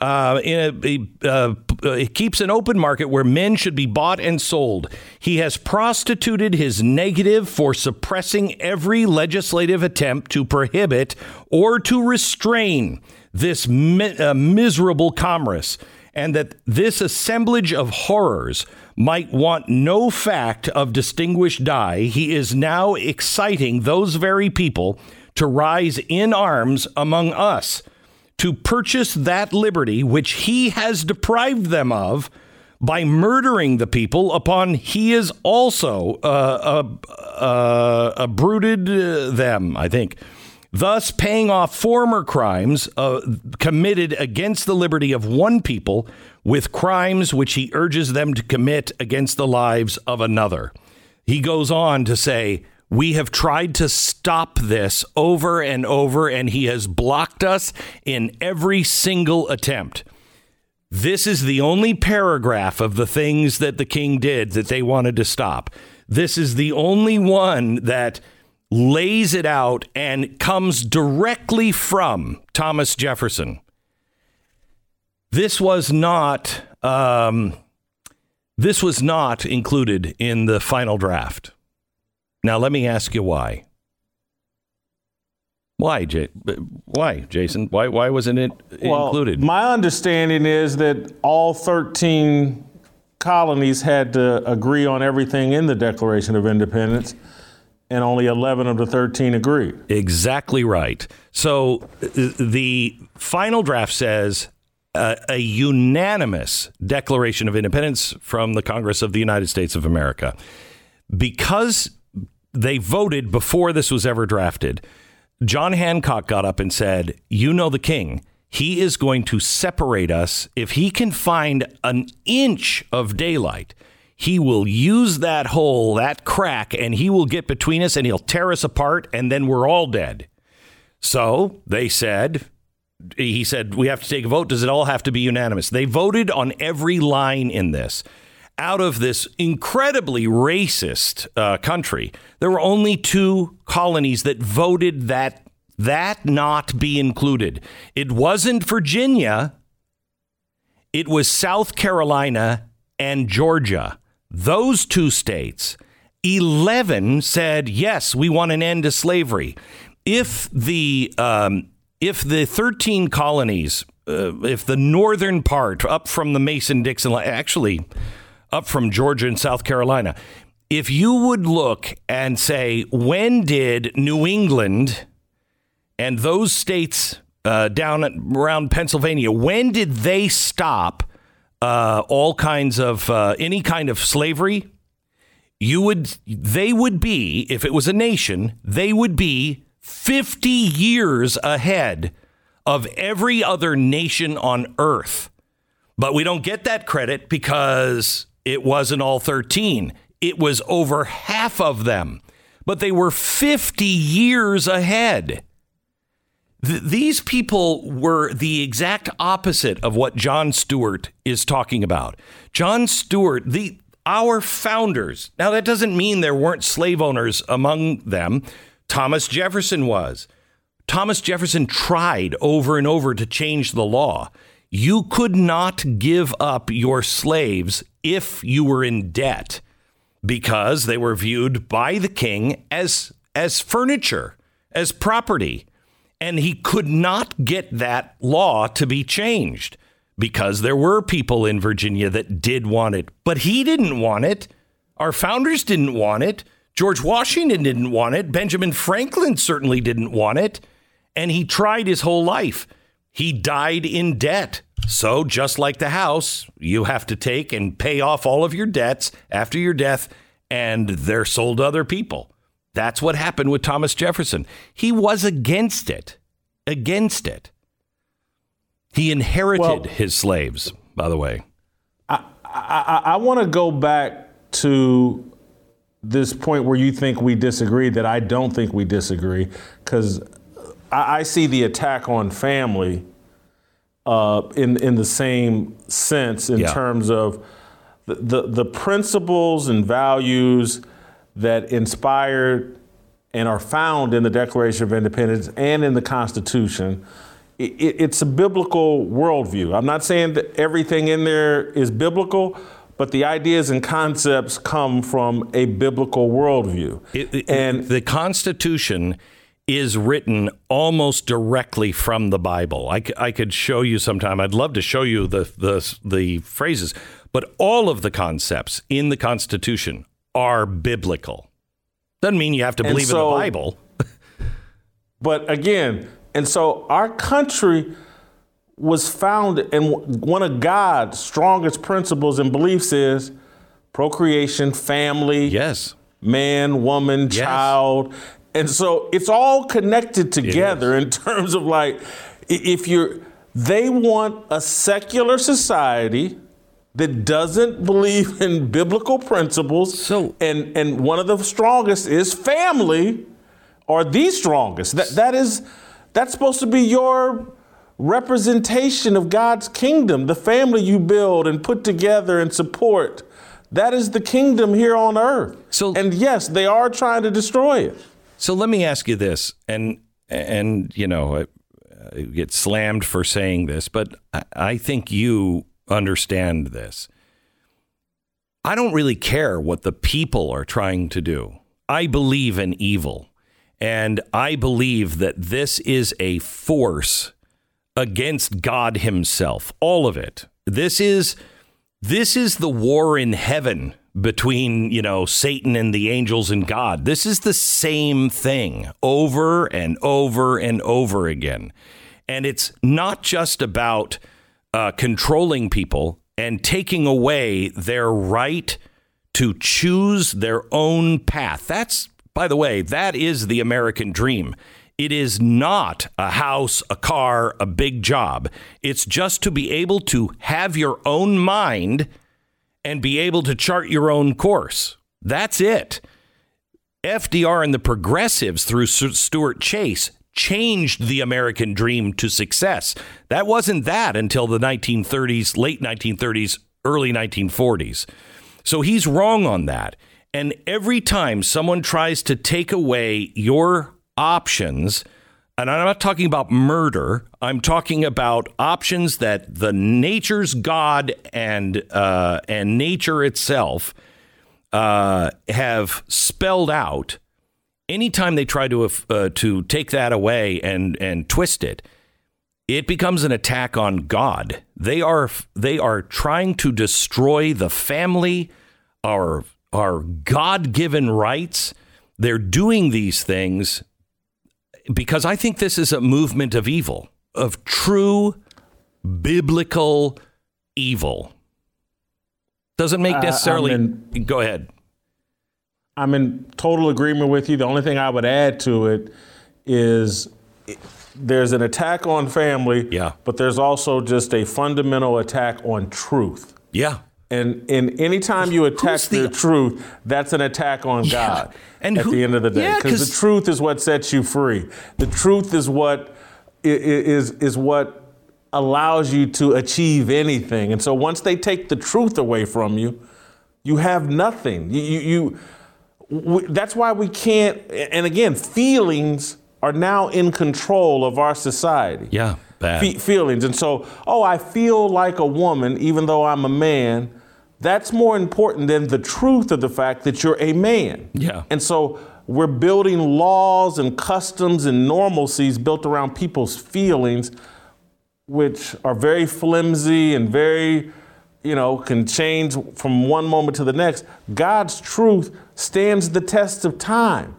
Uh, in a, a, uh, he keeps an open market where men should be bought and sold. He has prostituted his negative for suppressing every legislative attempt to prohibit or to restrain this mi- uh, miserable commerce, and that this assemblage of horrors might want no fact of distinguished dye. He is now exciting those very people to rise in arms among us to purchase that liberty which he has deprived them of by murdering the people upon he is also uh, uh, uh, uprooted uh, them, I think. Thus, paying off former crimes uh, committed against the liberty of one people with crimes which he urges them to commit against the lives of another. He goes on to say, we have tried to stop this over and over, and he has blocked us in every single attempt. This is the only paragraph of the things that the king did that they wanted to stop. This is the only one that lays it out and comes directly from Thomas Jefferson. This was not um, this was not included in the final draft. Now, let me ask you why. Why, J- why, Jason? Why, why wasn't it Well, included? My understanding is that all 13 colonies had to agree on everything in the Declaration of Independence, and only 11 of the 13 agreed. Exactly right. So the final draft says uh, a unanimous Declaration of Independence from the Congress of the United States of America. Because they voted before this was ever drafted, John Hancock got up and said, You know the king. He is going to separate us. If he can find an inch of daylight, he will use that hole, that crack, and he will get between us and he'll tear us apart, and then we're all dead. So they said, he said, we have to take a vote. Does it all have to be unanimous? They voted on every line in this. Out of this incredibly racist uh, country, there were only two colonies that voted that that not be included. It wasn't Virginia. It was South Carolina and Georgia. Those two states. 11 said, yes, we want an end to slavery. If the, um, if the 13 colonies, uh, if the northern part up from the Mason Dixon actually up from Georgia and South Carolina, if you would look and say, when did New England and those states uh, down at, around Pennsylvania, when did they stop uh, all kinds of uh, any kind of slavery? You would, they would be, if it was a nation, they would be 50 years ahead of every other nation on earth. But we don't get that credit because it wasn't all 13. It was over half of them. But they were 50 years ahead. Th- these people were the exact opposite of what Jon Stewart is talking about. Jon Stewart, the our founders. Now that doesn't mean there weren't slave owners among them. Thomas Jefferson was. Thomas Jefferson tried over and over to change the law. You could not give up your slaves if you were in debt because they were viewed by the king as as furniture, as property. And he could not get that law to be changed because there were people in Virginia that did want it, but he didn't want it. Our founders didn't want it. George Washington didn't want it. Benjamin Franklin certainly didn't want it. And he tried his whole life. He died in debt. So, just like the house, you have to take and pay off all of your debts after your death, and they're sold to other people. That's what happened with Thomas Jefferson. He was against it. Against it. He inherited Well- his slaves, by the way. I, I, I want to go back to this point where you think we disagree, that I don't think we disagree, because I, I see the attack on family uh, in in the same sense in Yeah. terms of the, the the principles and values that inspired and are found in the Declaration of Independence and in the Constitution. it, it's a biblical worldview. I'm not saying that everything in there is biblical, but the ideas and concepts come from a biblical worldview. It, it, and the Constitution is written almost directly from the Bible. I, I could show you sometime. I'd love to show you the, the, the phrases, but all of the concepts in the Constitution are biblical. Doesn't mean you have to believe so, in the Bible. but again, and so our country was founded, and one of God's strongest principles and beliefs is procreation, family, yes, man, woman, yes. child, and so it's all connected together in terms of like if you're they want a secular society that doesn't believe in biblical principles. So and and one of the strongest is family or the strongest. That that is that's supposed to be your representation of God's kingdom, the family you build and put together and support. That is the kingdom here on earth. So, and yes, they are trying to destroy it. So let me ask you this, and and you know, I, I get slammed for saying this, but I, I think you understand this. I don't really care what the people are trying to do. I believe in evil. And I believe that this is a force against God himself. All of it. This is this is the war in heaven between, you know, Satan and the angels and God. This is the same thing over and over and over again. And it's not just about uh, controlling people and taking away their right to choose their own path. That's, by the way, that is the American dream. It is not a house, a car, a big job. It's just to be able to have your own mind and be able to chart your own course. That's it. FDR and the progressives through Stuart Chase changed the American dream to success. That wasn't that until the 1930s, late 1930s, early 1940s. So he's wrong on that. And every time someone tries to take away your options, and I'm not talking about murder. I'm talking about options that the nature's God and uh, and nature itself uh, have spelled out. Anytime they try to uh, to take that away and and twist it, it becomes an attack on God. They are they are trying to destroy the family, our our God given rights. They're doing these things because I think this is a movement of evil, of true biblical evil. Doesn't make necessarily. Uh, in, go ahead. I'm in total agreement with you. The only thing I would add to it is there's an attack on family, yeah. but there's also just a fundamental attack on truth. Yeah. And and anytime you attack the, the, truth, that's an attack on yeah. God. And at who, the end of the day, because yeah, the truth is what sets you free. The truth is what is is what allows you to achieve anything. And so once they take the truth away from you, you have nothing. You you, you we, that's why we can't. And again, feelings are now in control of our society. Yeah. Fe- feelings. And so, oh, I feel like a woman even though I'm a man that's more important than the truth of the fact that you're a man. Yeah. And so we're building laws and customs and normalcies built around people's feelings, which are very flimsy and very, you know, can change from one moment to the next. God's truth stands the test of time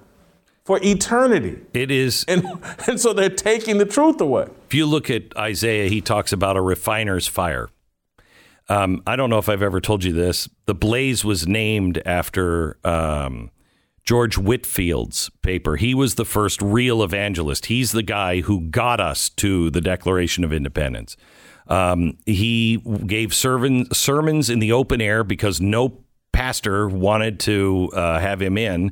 for eternity. It is. And, and so they're taking the truth away. If you look at Isaiah, he talks about a refiner's fire. Um, I don't know if I've ever told you this. The Blaze was named after um, George Whitefield's paper. He was the first real evangelist. He's the guy who got us to the Declaration of Independence. Um, he gave servon, sermons in the open air because no pastor wanted to uh, have him in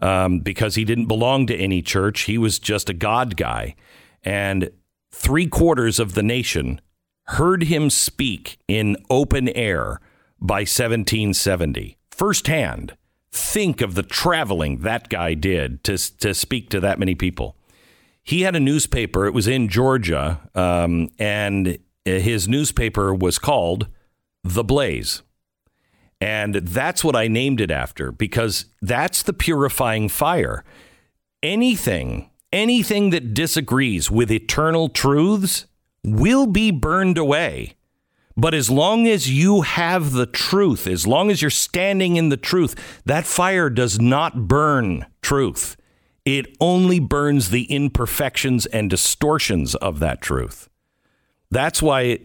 um, because he didn't belong to any church. He was just a God guy. And three quarters of the nation heard him speak in open air by 1770 firsthand. Think of the traveling that guy did to, to speak to that many people. he had a newspaper. It was in Georgia, um, and his newspaper was called The Blaze. And that's what I named it after because that's the purifying fire. Anything, anything that disagrees with eternal truths will be burned away. But as long as you have the truth, as long as you're standing in the truth, that fire does not burn truth. It only burns the imperfections and distortions of that truth. That's why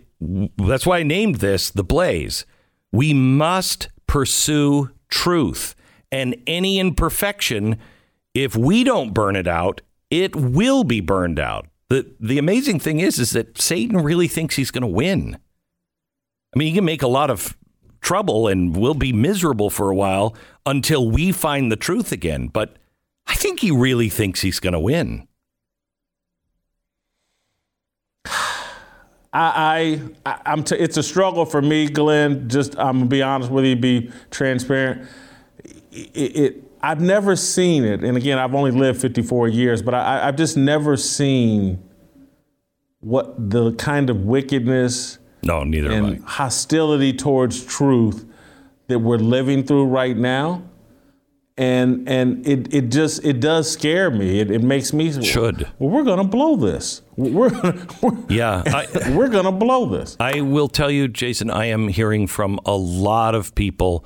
that's why I named this the blaze. We must pursue truth and any imperfection if we don't burn it out, it will be burned out. The the amazing thing is is that Satan really thinks he's going to win. I mean, he can make a lot of trouble and we'll be miserable for a while until we find the truth again, but I think he really thinks he's going to win. I, I I'm t- it's a struggle for me, Glenn. Just I'm gonna be honest with you, be transparent. It, it I've never seen it, and again, I've only lived 54 years, but I, I've just never seen what the kind of wickedness, no, neither and hostility towards truth that we're living through right now and and it, it just it does scare me. It, it makes me should. Well, we're gonna blow this. We're, we're yeah, I, we're gonna blow this. I will tell you, Jason. I am hearing from a lot of people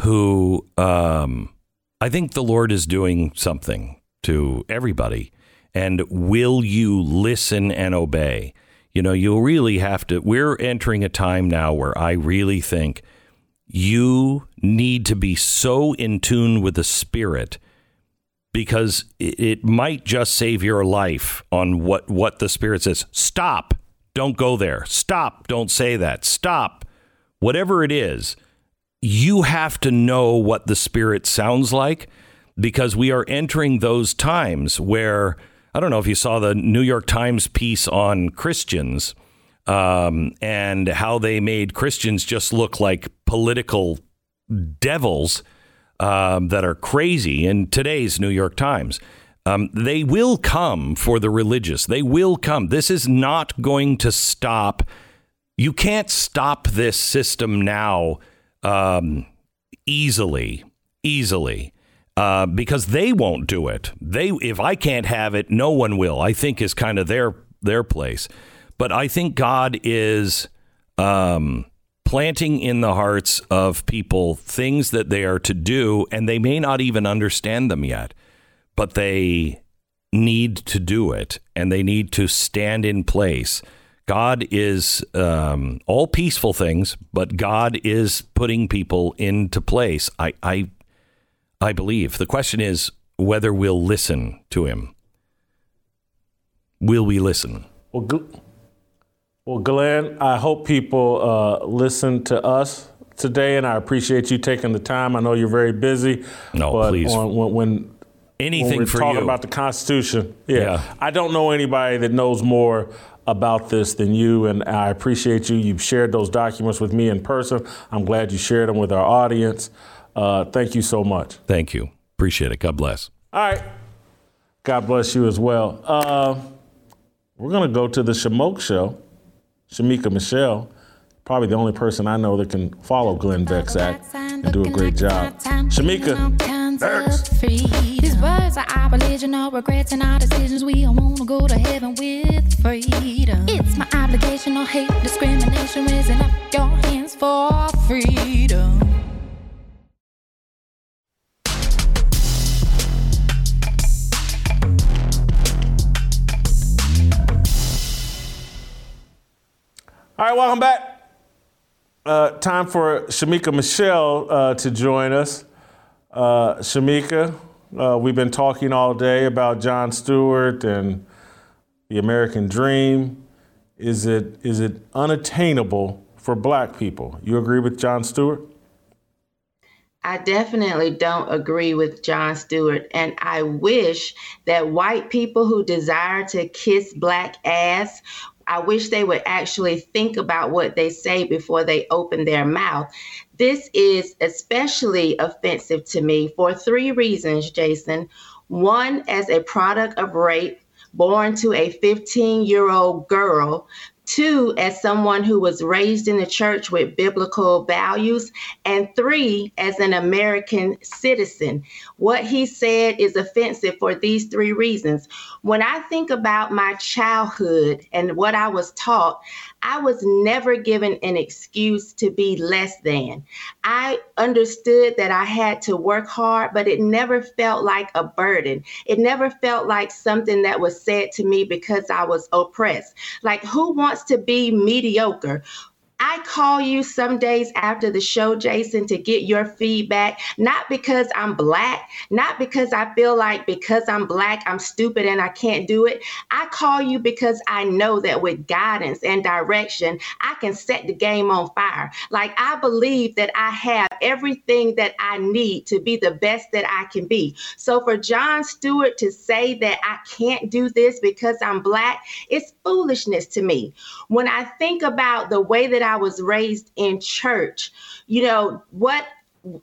who um, I think the Lord is doing something to everybody. And will you listen and obey? You know, you really have to. We're entering a time now where I really think you need to be so in tune with the spirit because it might just save your life on what, what the spirit says. Stop. Don't go there. Stop. Don't say that. Stop. Whatever it is, you have to know what the spirit sounds like because we are entering those times where I don't know if you saw the New York Times piece on Christians um, and how they made Christians just look like political devils um, that are crazy in today's New York Times. Um, they will come for the religious. They will come. This is not going to stop. You can't stop this system now um, easily, easily, uh, because they won't do it. They, if I can't have it, no one will. I think is kind of their their place. But I think God is um, planting in the hearts of people things that they are to do, and they may not even understand them yet, but they need to do it and they need to stand in place. God is um, all peaceful things, but God is putting people into place. I, I, I believe. The question is whether we'll listen to Him. Will we listen? Well. Well, Glenn, I hope people uh, listen to us today, and I appreciate you taking the time. I know you're very busy. No, but please. On, when, when anything when we're for talking you about the Constitution, yeah, Yeah. I don't know anybody that knows more about this than you, and I appreciate you. You've shared those documents with me in person. I'm glad you shared them with our audience. Uh, thank you so much. Thank you. Appreciate it. God bless. All right. God bless you as well. Uh, we're going to go to the Shemeka Show. Shemeka Michelle, probably the only person I know that can follow Glenn Beck's act and do a great job. Shemeka, next. Are our religion, no regrets and our decisions. We all wanna go to heaven with freedom. It's my obligation, no hate, discrimination, raising up your hands for freedom. All right, welcome back. Uh, time for Shemeka Michelle uh, to join us. Uh, Shemeka, uh, we've been talking all day about Jon Stewart and the American dream. Is it is it unattainable for Black people? You agree with Jon Stewart? I definitely don't agree with Jon Stewart. And I wish that white people who desire to kiss black ass, I wish they would actually think about what they say before they open their mouth. This is especially offensive to me for three reasons, Jason. One, as a product of rape, born to a 15 year old girl two, as someone who was raised in the church with biblical values, and three, as an American citizen. What he said is offensive for these three reasons. When I think about my childhood and what I was taught, I was never given an excuse to be less than. I understood that I had to work hard, but it never felt like a burden. It never felt like something that was said to me because I was oppressed. Like, who wants to be mediocre? I call you some days after the show, Jason, to get your feedback, not because I'm black, not because I feel like because I'm black, I'm stupid and I can't do it. I call you because I know that with guidance and direction, I can set the game on fire. Like I believe that I have everything that I need to be the best that I can be. So for Jon Stewart to say that I can't do this because I'm black, it's foolishness to me. When I think about the way that I was raised in church, you know, what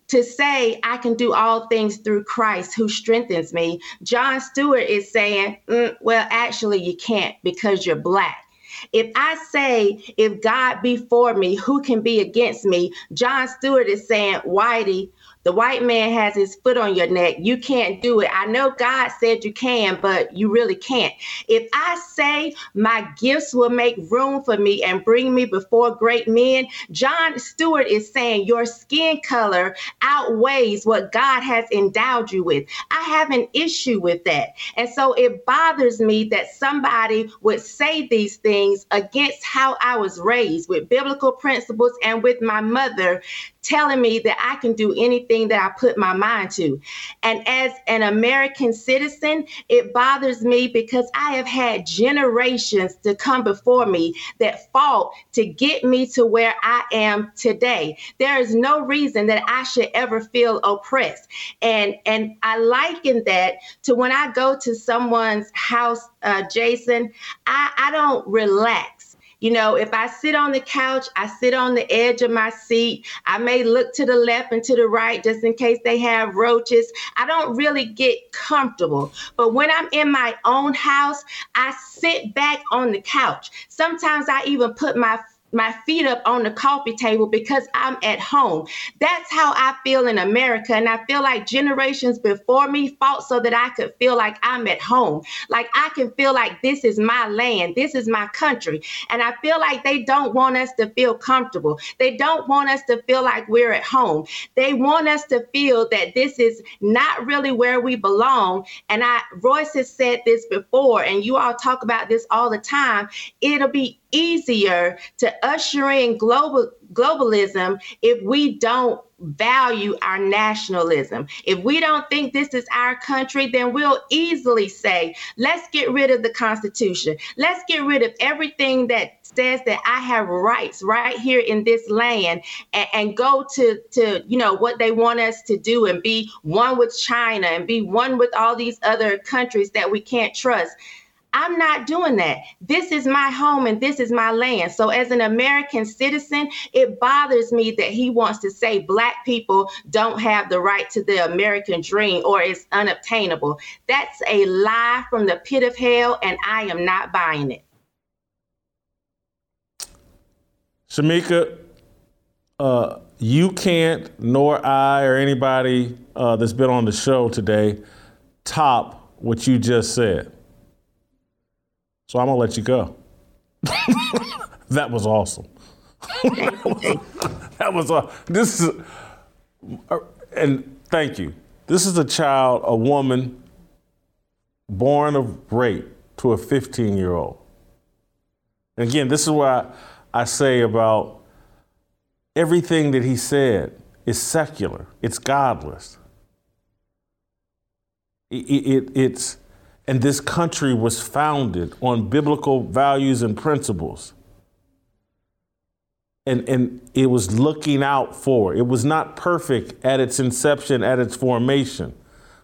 to say I can do all things through Christ who strengthens me, Jon Stewart is saying, mm, well, actually, you can't because you're black. If I say, if God be for me, who can be against me? Jon Stewart is saying, Whitey, the white man has his foot on your neck. You can't do it. I know God said you can, but you really can't. If I say my gifts will make room for me and bring me before great men, Jon Stewart is saying your skin color outweighs what God has endowed you with. I have an issue with that. And so it bothers me that somebody would say these things against how I was raised with biblical principles and with my mother telling me that I can do anything that I put my mind to. And as an American citizen, it bothers me because I have had generations to come before me that fought to get me to where I am today. There is no reason that I should ever feel oppressed. And and I liken that to when I go to someone's house, uh, Jason, I, I don't relax. You know, if I sit on the couch, I sit on the edge of my seat. I may look to the left and to the right just in case they have roaches. I don't really get comfortable. But when I'm in my own house, I sit back on the couch. Sometimes I even put my my feet up on the coffee table because I'm at home. That's how I feel in America. And I feel like generations before me fought so that I could feel like I'm at home. Like I can feel like this is my land, this is my country. And I feel like they don't want us to feel comfortable. They don't want us to feel like we're at home. They want us to feel that this is not really where we belong. And I, Royce has said this before, and you all talk about this all the time. It'll be easier to usher in global globalism if we don't value our nationalism. If we don't think this is our country, then we'll easily say, let's get rid of the Constitution. Let's get rid of everything that says that I have rights right here in this land and, and go to, to, you know, what they want us to do and be one with China and be one with all these other countries that we can't trust. I'm not doing that. This is my home and this is my land. So, as an American citizen, it bothers me that he wants to say Black people don't have the right to the American dream or it's unobtainable. That's a lie from the pit of hell, and I am not buying it. Shemeka, uh, you can't, nor I or anybody uh, that's been on the show today, top what you just said. So I'm gonna let you go. that was awesome. that was uh, this is uh, and thank you. This is a child, a woman born of rape to a 15 year old. And again, this is what I, I say about everything that he said is secular. It's godless. It, it, it's and this country was founded on biblical values and principles. And, and it was looking out for. It was not perfect at its inception, at its formation.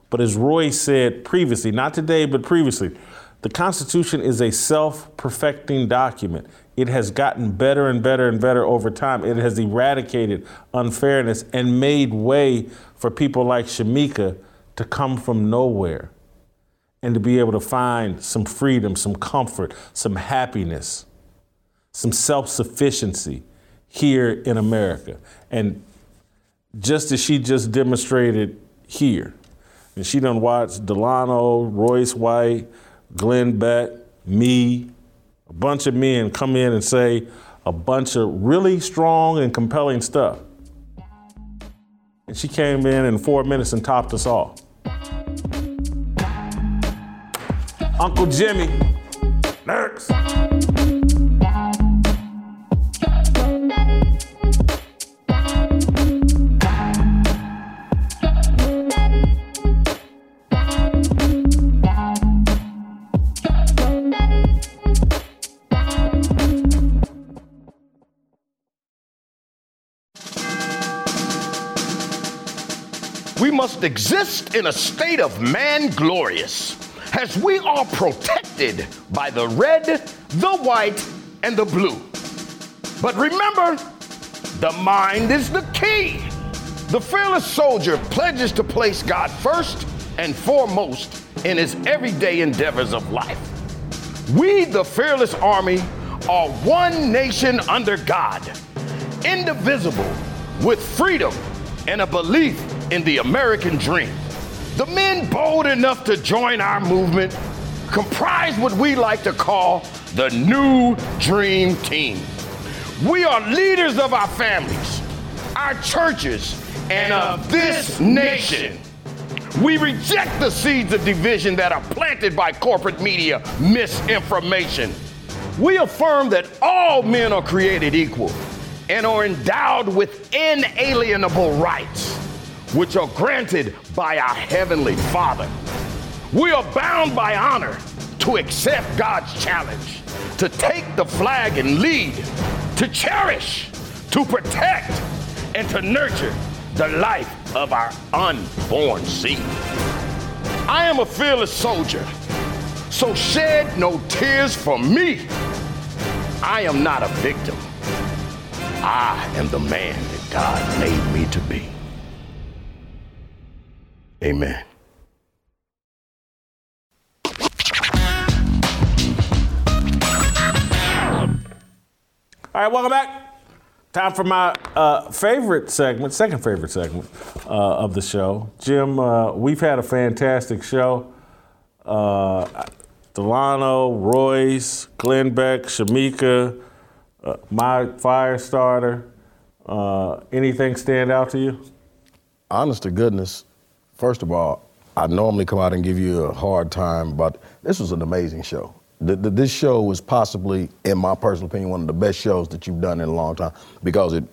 But as Roy said previously, not today, but previously, the Constitution is a self perfecting document. It has gotten better and better and better over time. It has eradicated unfairness and made way for people like Shemeka to come from nowhere and to be able to find some freedom, some comfort, some happiness, some self sufficiency here in America. And just as she just demonstrated here, and she done watched Delano, Royce White, Glenn Beck, me, a bunch of men come in and say a bunch of really strong and compelling stuff. And she came in in four minutes and topped us all. Uncle Jimmy, next. We must exist in a state of man glorious, as we are protected by the red, the white, and the blue. But remember, the mind is the key. The fearless soldier pledges to place God first and foremost in his everyday endeavors of life. We, the fearless army, are one nation under God, indivisible, with freedom and a belief in the American dream. The men bold enough to join our movement comprise what we like to call the New Dream Team. We are leaders of our families, our churches, and of this nation. We reject the seeds of division that are planted by corporate media misinformation. We affirm that all men are created equal and are endowed with inalienable rights, which are granted by our Heavenly Father. We are bound by honor to accept God's challenge, to take the flag and lead, to cherish, to protect, and to nurture the life of our unborn seed. I am a fearless soldier, so shed no tears for me. I am not a victim. I am the man that God made me to be. Amen. All right, welcome back. Time for my uh, favorite segment, second favorite segment uh, of the show. Jim, uh, we've had a fantastic show. Uh, Delano, Royce, Glenn Beck, Shemeka, uh, my fire starter. Uh, anything stand out to you? honest to goodness, first of all, I normally come out and give you a hard time, but this was an amazing show. The, the, this show was possibly, in my personal opinion, one of the best shows that you've done in a long time because it,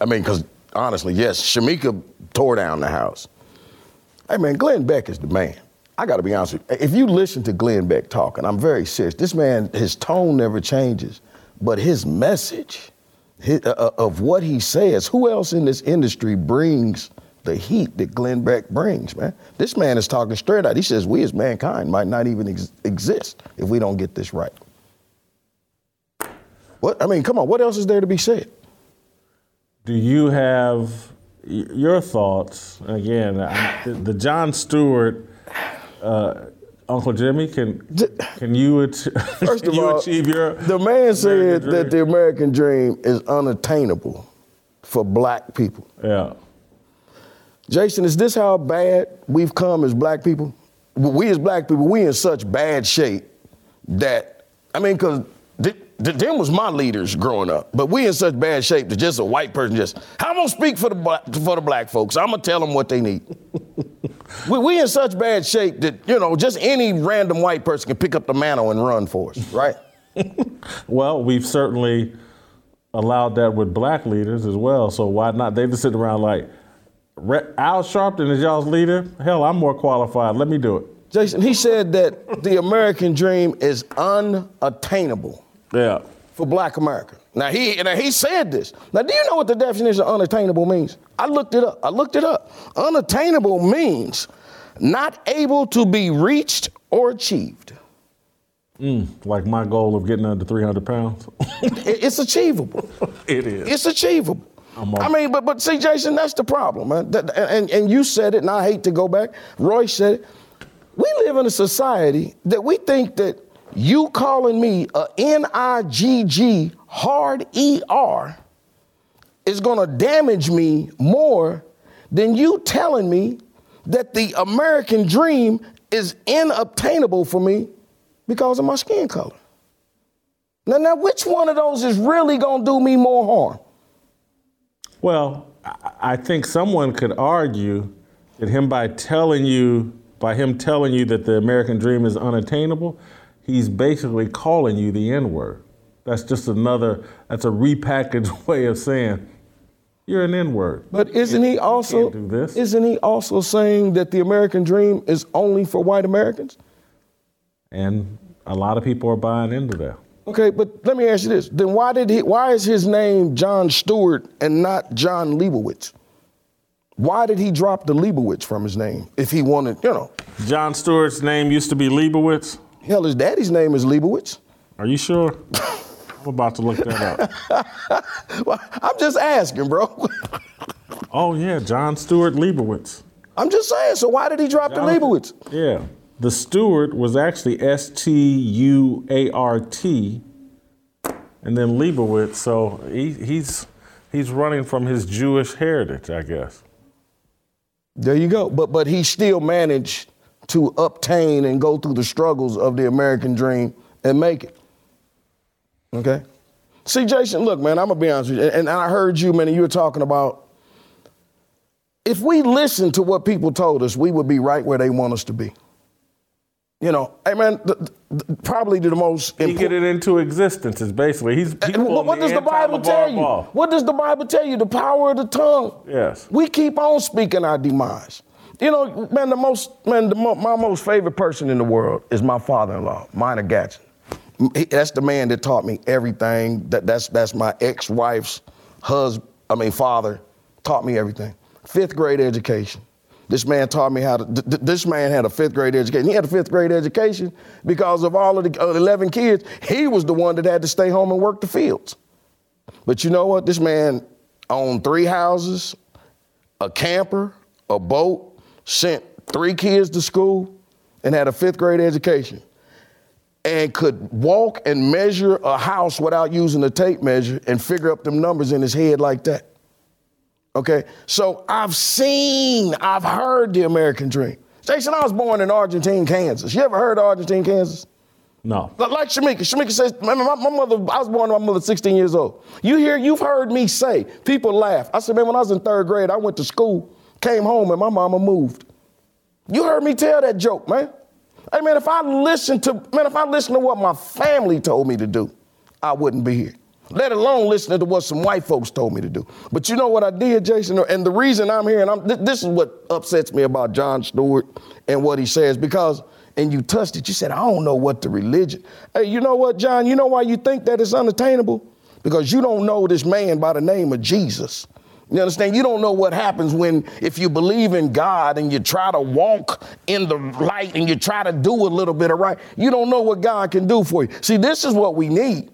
I mean, because honestly, yes, Shemeka tore down the house. Hey man, Glenn Beck is the man. I got to be honest with you. If you listen to Glenn Beck talking, I'm very serious, this man, his tone never changes, but his message his, uh, of what he says, who else in this industry brings the heat that Glenn Beck brings, man? This man is talking straight out. He says we as mankind might not even ex- exist if we don't get this right. What I mean, come on, what else is there to be said? Do you have your thoughts? Again, I, the Jon Stewart, uh, Uncle Jimmy, can can you, ach- First can of you all, achieve your the man said American that the American dream is unattainable for black people. Yeah. Jason, is this how bad we've come as black people? We as black people, we in such bad shape that, I mean, because th- th- them was my leaders growing up, but we in such bad shape that just a white person just, I'm gonna speak for the black, for the black folks. I'm gonna tell them what they need. we, we in such bad shape that, you know, just any random white person can pick up the mantle and run for us, right? Well, we've certainly allowed that with black leaders as well. So why not? They just sit around like, "Re- Al Sharpton is y'all's leader. Hell, I'm more qualified. Let me do it. Jason, he said that the American dream is unattainable. Yeah. For black America. Now he now he said this. Now do you know what the definition of unattainable means? I looked it up. I looked it up. Unattainable means not able to be reached or achieved. Mm, like my goal of getting under 300 pounds. It's achievable. it is. It's achievable. I mean, but but see, Jason, that's the problem, man. That- and and you said it, and I hate to go back. Roy said it. We live in a society that we think that you calling me a N-I-G-G hard E-R is gonna damage me more than you telling me that the American dream is inobtainable for me because of my skin color. Now, now, which one of those is really gonna do me more harm? Well, I- think someone could argue that him by telling you, by him telling you that the American dream is unattainable, he's basically calling you the N word. That's just another, that's a repackaged way of saying you're an N word. But isn't he also isn't he also saying that the American dream is only for white Americans? And a lot of people are buying into that. Okay, but let me ask you this: Then why did he? Why is his name Jon Stewart and not John Leibowitz? Why did he drop the Leibowitz from his name if he wanted, you know? Jon Stewart's name used to be Leibowitz. Hell, his daddy's name is Leibowitz. Are you sure? I'm about to look that up. well, I'm just asking, bro. oh yeah, John Stewart Leibowitz. I'm just saying. So why did he drop the Leibowitz? Yeah. The steward was actually S T U A R T, and then Leibowitz. So he, he's he's running from his Jewish heritage, I guess. There you go. But but he still managed to obtain and go through the struggles of the American dream and make it. Okay. See, Jason, look, man, I'm gonna be honest with you, and I heard you, man, and you were talking about if we listened to what people told us, we would be right where they want us to be. You know, hey man, the, the, probably the most He get it into existence is basically he's. he's what, what does the Bible tell you? What does the Bible tell you? The power of the tongue. Yes. We keep on speaking our demise. You know, man, the most man, the mo- my most favorite person in the world is my father-in-law, Minor Gatson. He- That's the man that taught me everything. That that's that's my ex-wife's husband. I mean, father taught me everything. Fifth grade education. This man taught me how to. th- th- this man had a fifth grade education. He had a fifth grade education because of all of the uh, 11 kids. He was the one that had to stay home and work the fields. But you know what? This man owned three houses, a camper, a boat, sent three kids to school, and had a fifth grade education. And could walk and measure a house without using a tape measure and figure up them numbers in his head like that. Okay? So I've seen, I've heard the American dream. Jason, I was born in Argentine, Kansas. You ever heard of Argentine, Kansas? No. Like Shemeka. Shemeka says, my, my, my mother, I was born to my mother 16 years old. You hear, you've heard me say, people laugh. I said, man, when I was in third grade, I went to school, came home, and my mama moved. You heard me tell that joke, man. Hey, man, if I listened to, man, if I listened to what my family told me to do, I wouldn't be here. Let alone listening to what some white folks told me to do. But you know what I did, Jason? And the reason I'm here, and I'm, th- this is what upsets me about Jon Stewart and what he says, because, and you touched it, you said, I don't know what the religion. Hey, you know what, John? You know why you think that it's unattainable? Because you don't know this man by the name of Jesus. You understand? You don't know what happens when, if you believe in God and you try to walk in the light and you try to do a little bit of right, you don't know what God can do for you. See, this is what we need.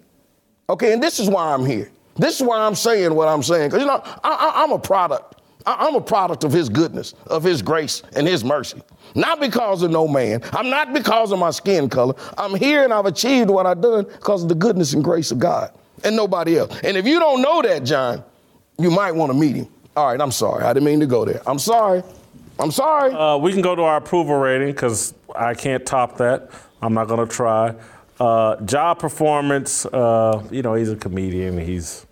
Okay, and this is why I'm here. This is why I'm saying what I'm saying. Because, you know, I, I'm a product. I, I'm a product of His goodness, of His grace, and His mercy. Not because of no man. I'm not because of my skin color. I'm here and I've achieved what I've done because of the goodness and grace of God and nobody else. And if you don't know that, John, you might want to meet him. All right, I'm sorry. I didn't mean to go there. I'm sorry. I'm sorry. Uh, we can go to our approval rating because I can't top that. I'm not going to try. Uh, job performance, uh, you know, he's a comedian. He's,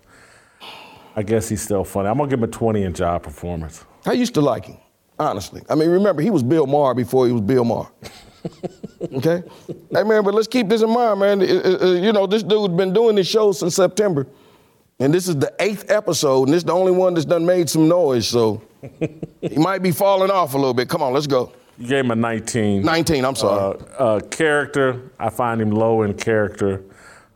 I guess he's still funny. I'm to give him a 20 in job performance. I used to like him, honestly. I mean, remember, he was Bill Maher before he was Bill Maher. okay? Hey, man, but let's keep this in mind, man. Uh, uh, uh, you know, this dude's been doing this show since September. And this is the eighth episode, and this is the only one that's done made some noise, so he might be falling off a little bit. Come on, let's go. You gave him a 19. 19, I'm sorry. Uh, uh, character, I find him low in character.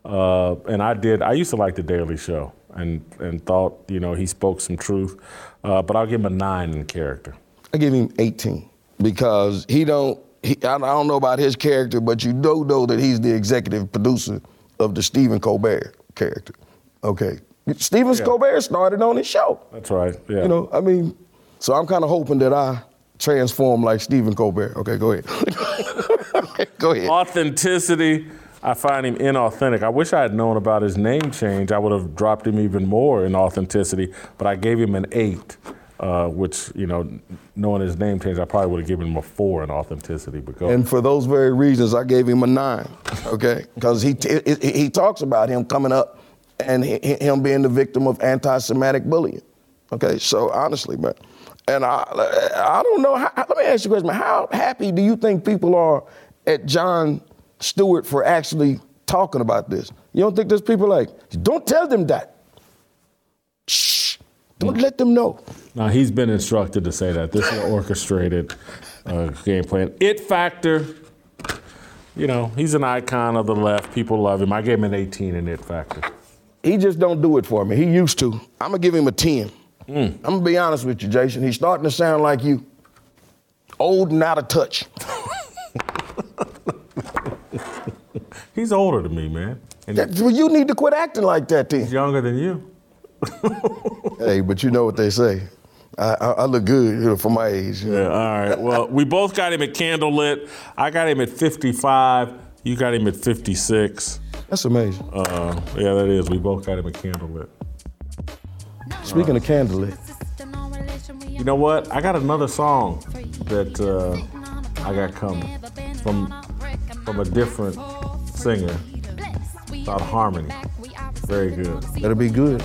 Uh, and I did, I used to like The Daily Show and, and thought, you know, he spoke some truth. Uh, but I'll give him a nine in character. I give him 18 because he don't. He, I I don't know about his character, but you do know that he's the executive producer of the Stephen Colbert character. Okay, Stephen Yeah. Colbert started on his show. That's right. Yeah. You know, I mean, so I'm kind of hoping that I transform like Stephen Colbert. Okay, go ahead. Go ahead. Authenticity. I find him inauthentic. I wish I had known about his name change. I would have dropped him even more in authenticity, but I gave him an eight, uh, which, you know, knowing his name change, I probably would have given him a four in authenticity. But go. And for those very reasons, I gave him a nine, okay? Because he, he, he talks about him coming up and him being the victim of anti Semitic bullying, okay? So honestly, man. And I, I don't know. How, let me ask you a question. How happy do you think people are at Jon Stewart for actually talking about this? You don't think there's people like, don't tell them that. Shh. Don't let them know. Now he's been instructed to say that. This is an orchestrated uh, game plan. It factor. You know, he's an icon of the left. People love him. I gave him an 18 in it factor. He just don't do it for me. He used to. I'm gonna give him a 10. I'm gonna be honest with you, Jason. He's starting to sound like you. Old and out of touch. He's older than me, man. That- well, you need to quit acting like that, then. he's younger than you. Hey, but you know what they say. I, I, I look good you know, for my age. you know. Yeah, all right. Well, we both got him at candlelit. I got him at 55. You got him at 56. That's amazing. Uh, yeah, that is. We both got him at candlelit. Speaking of candlelit, You know what? I got another song that uh, I got coming from from a different singer about Harmony. Very good. That'll be good.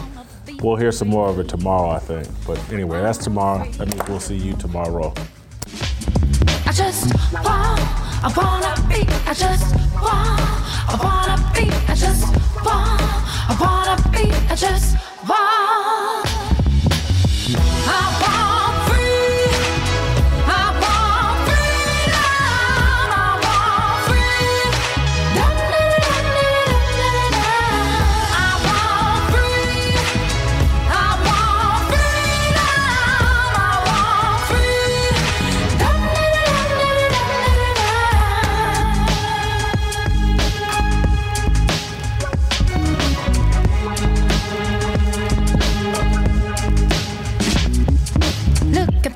We'll hear some more of it tomorrow, I think. But anyway, that's tomorrow. That means we'll see you tomorrow. I just want, I wanna be, I just want, I wanna be, I just want, I wanna be, I just want.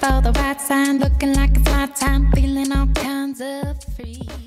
for the right sign, looking like it's my time, feeling all kinds of free.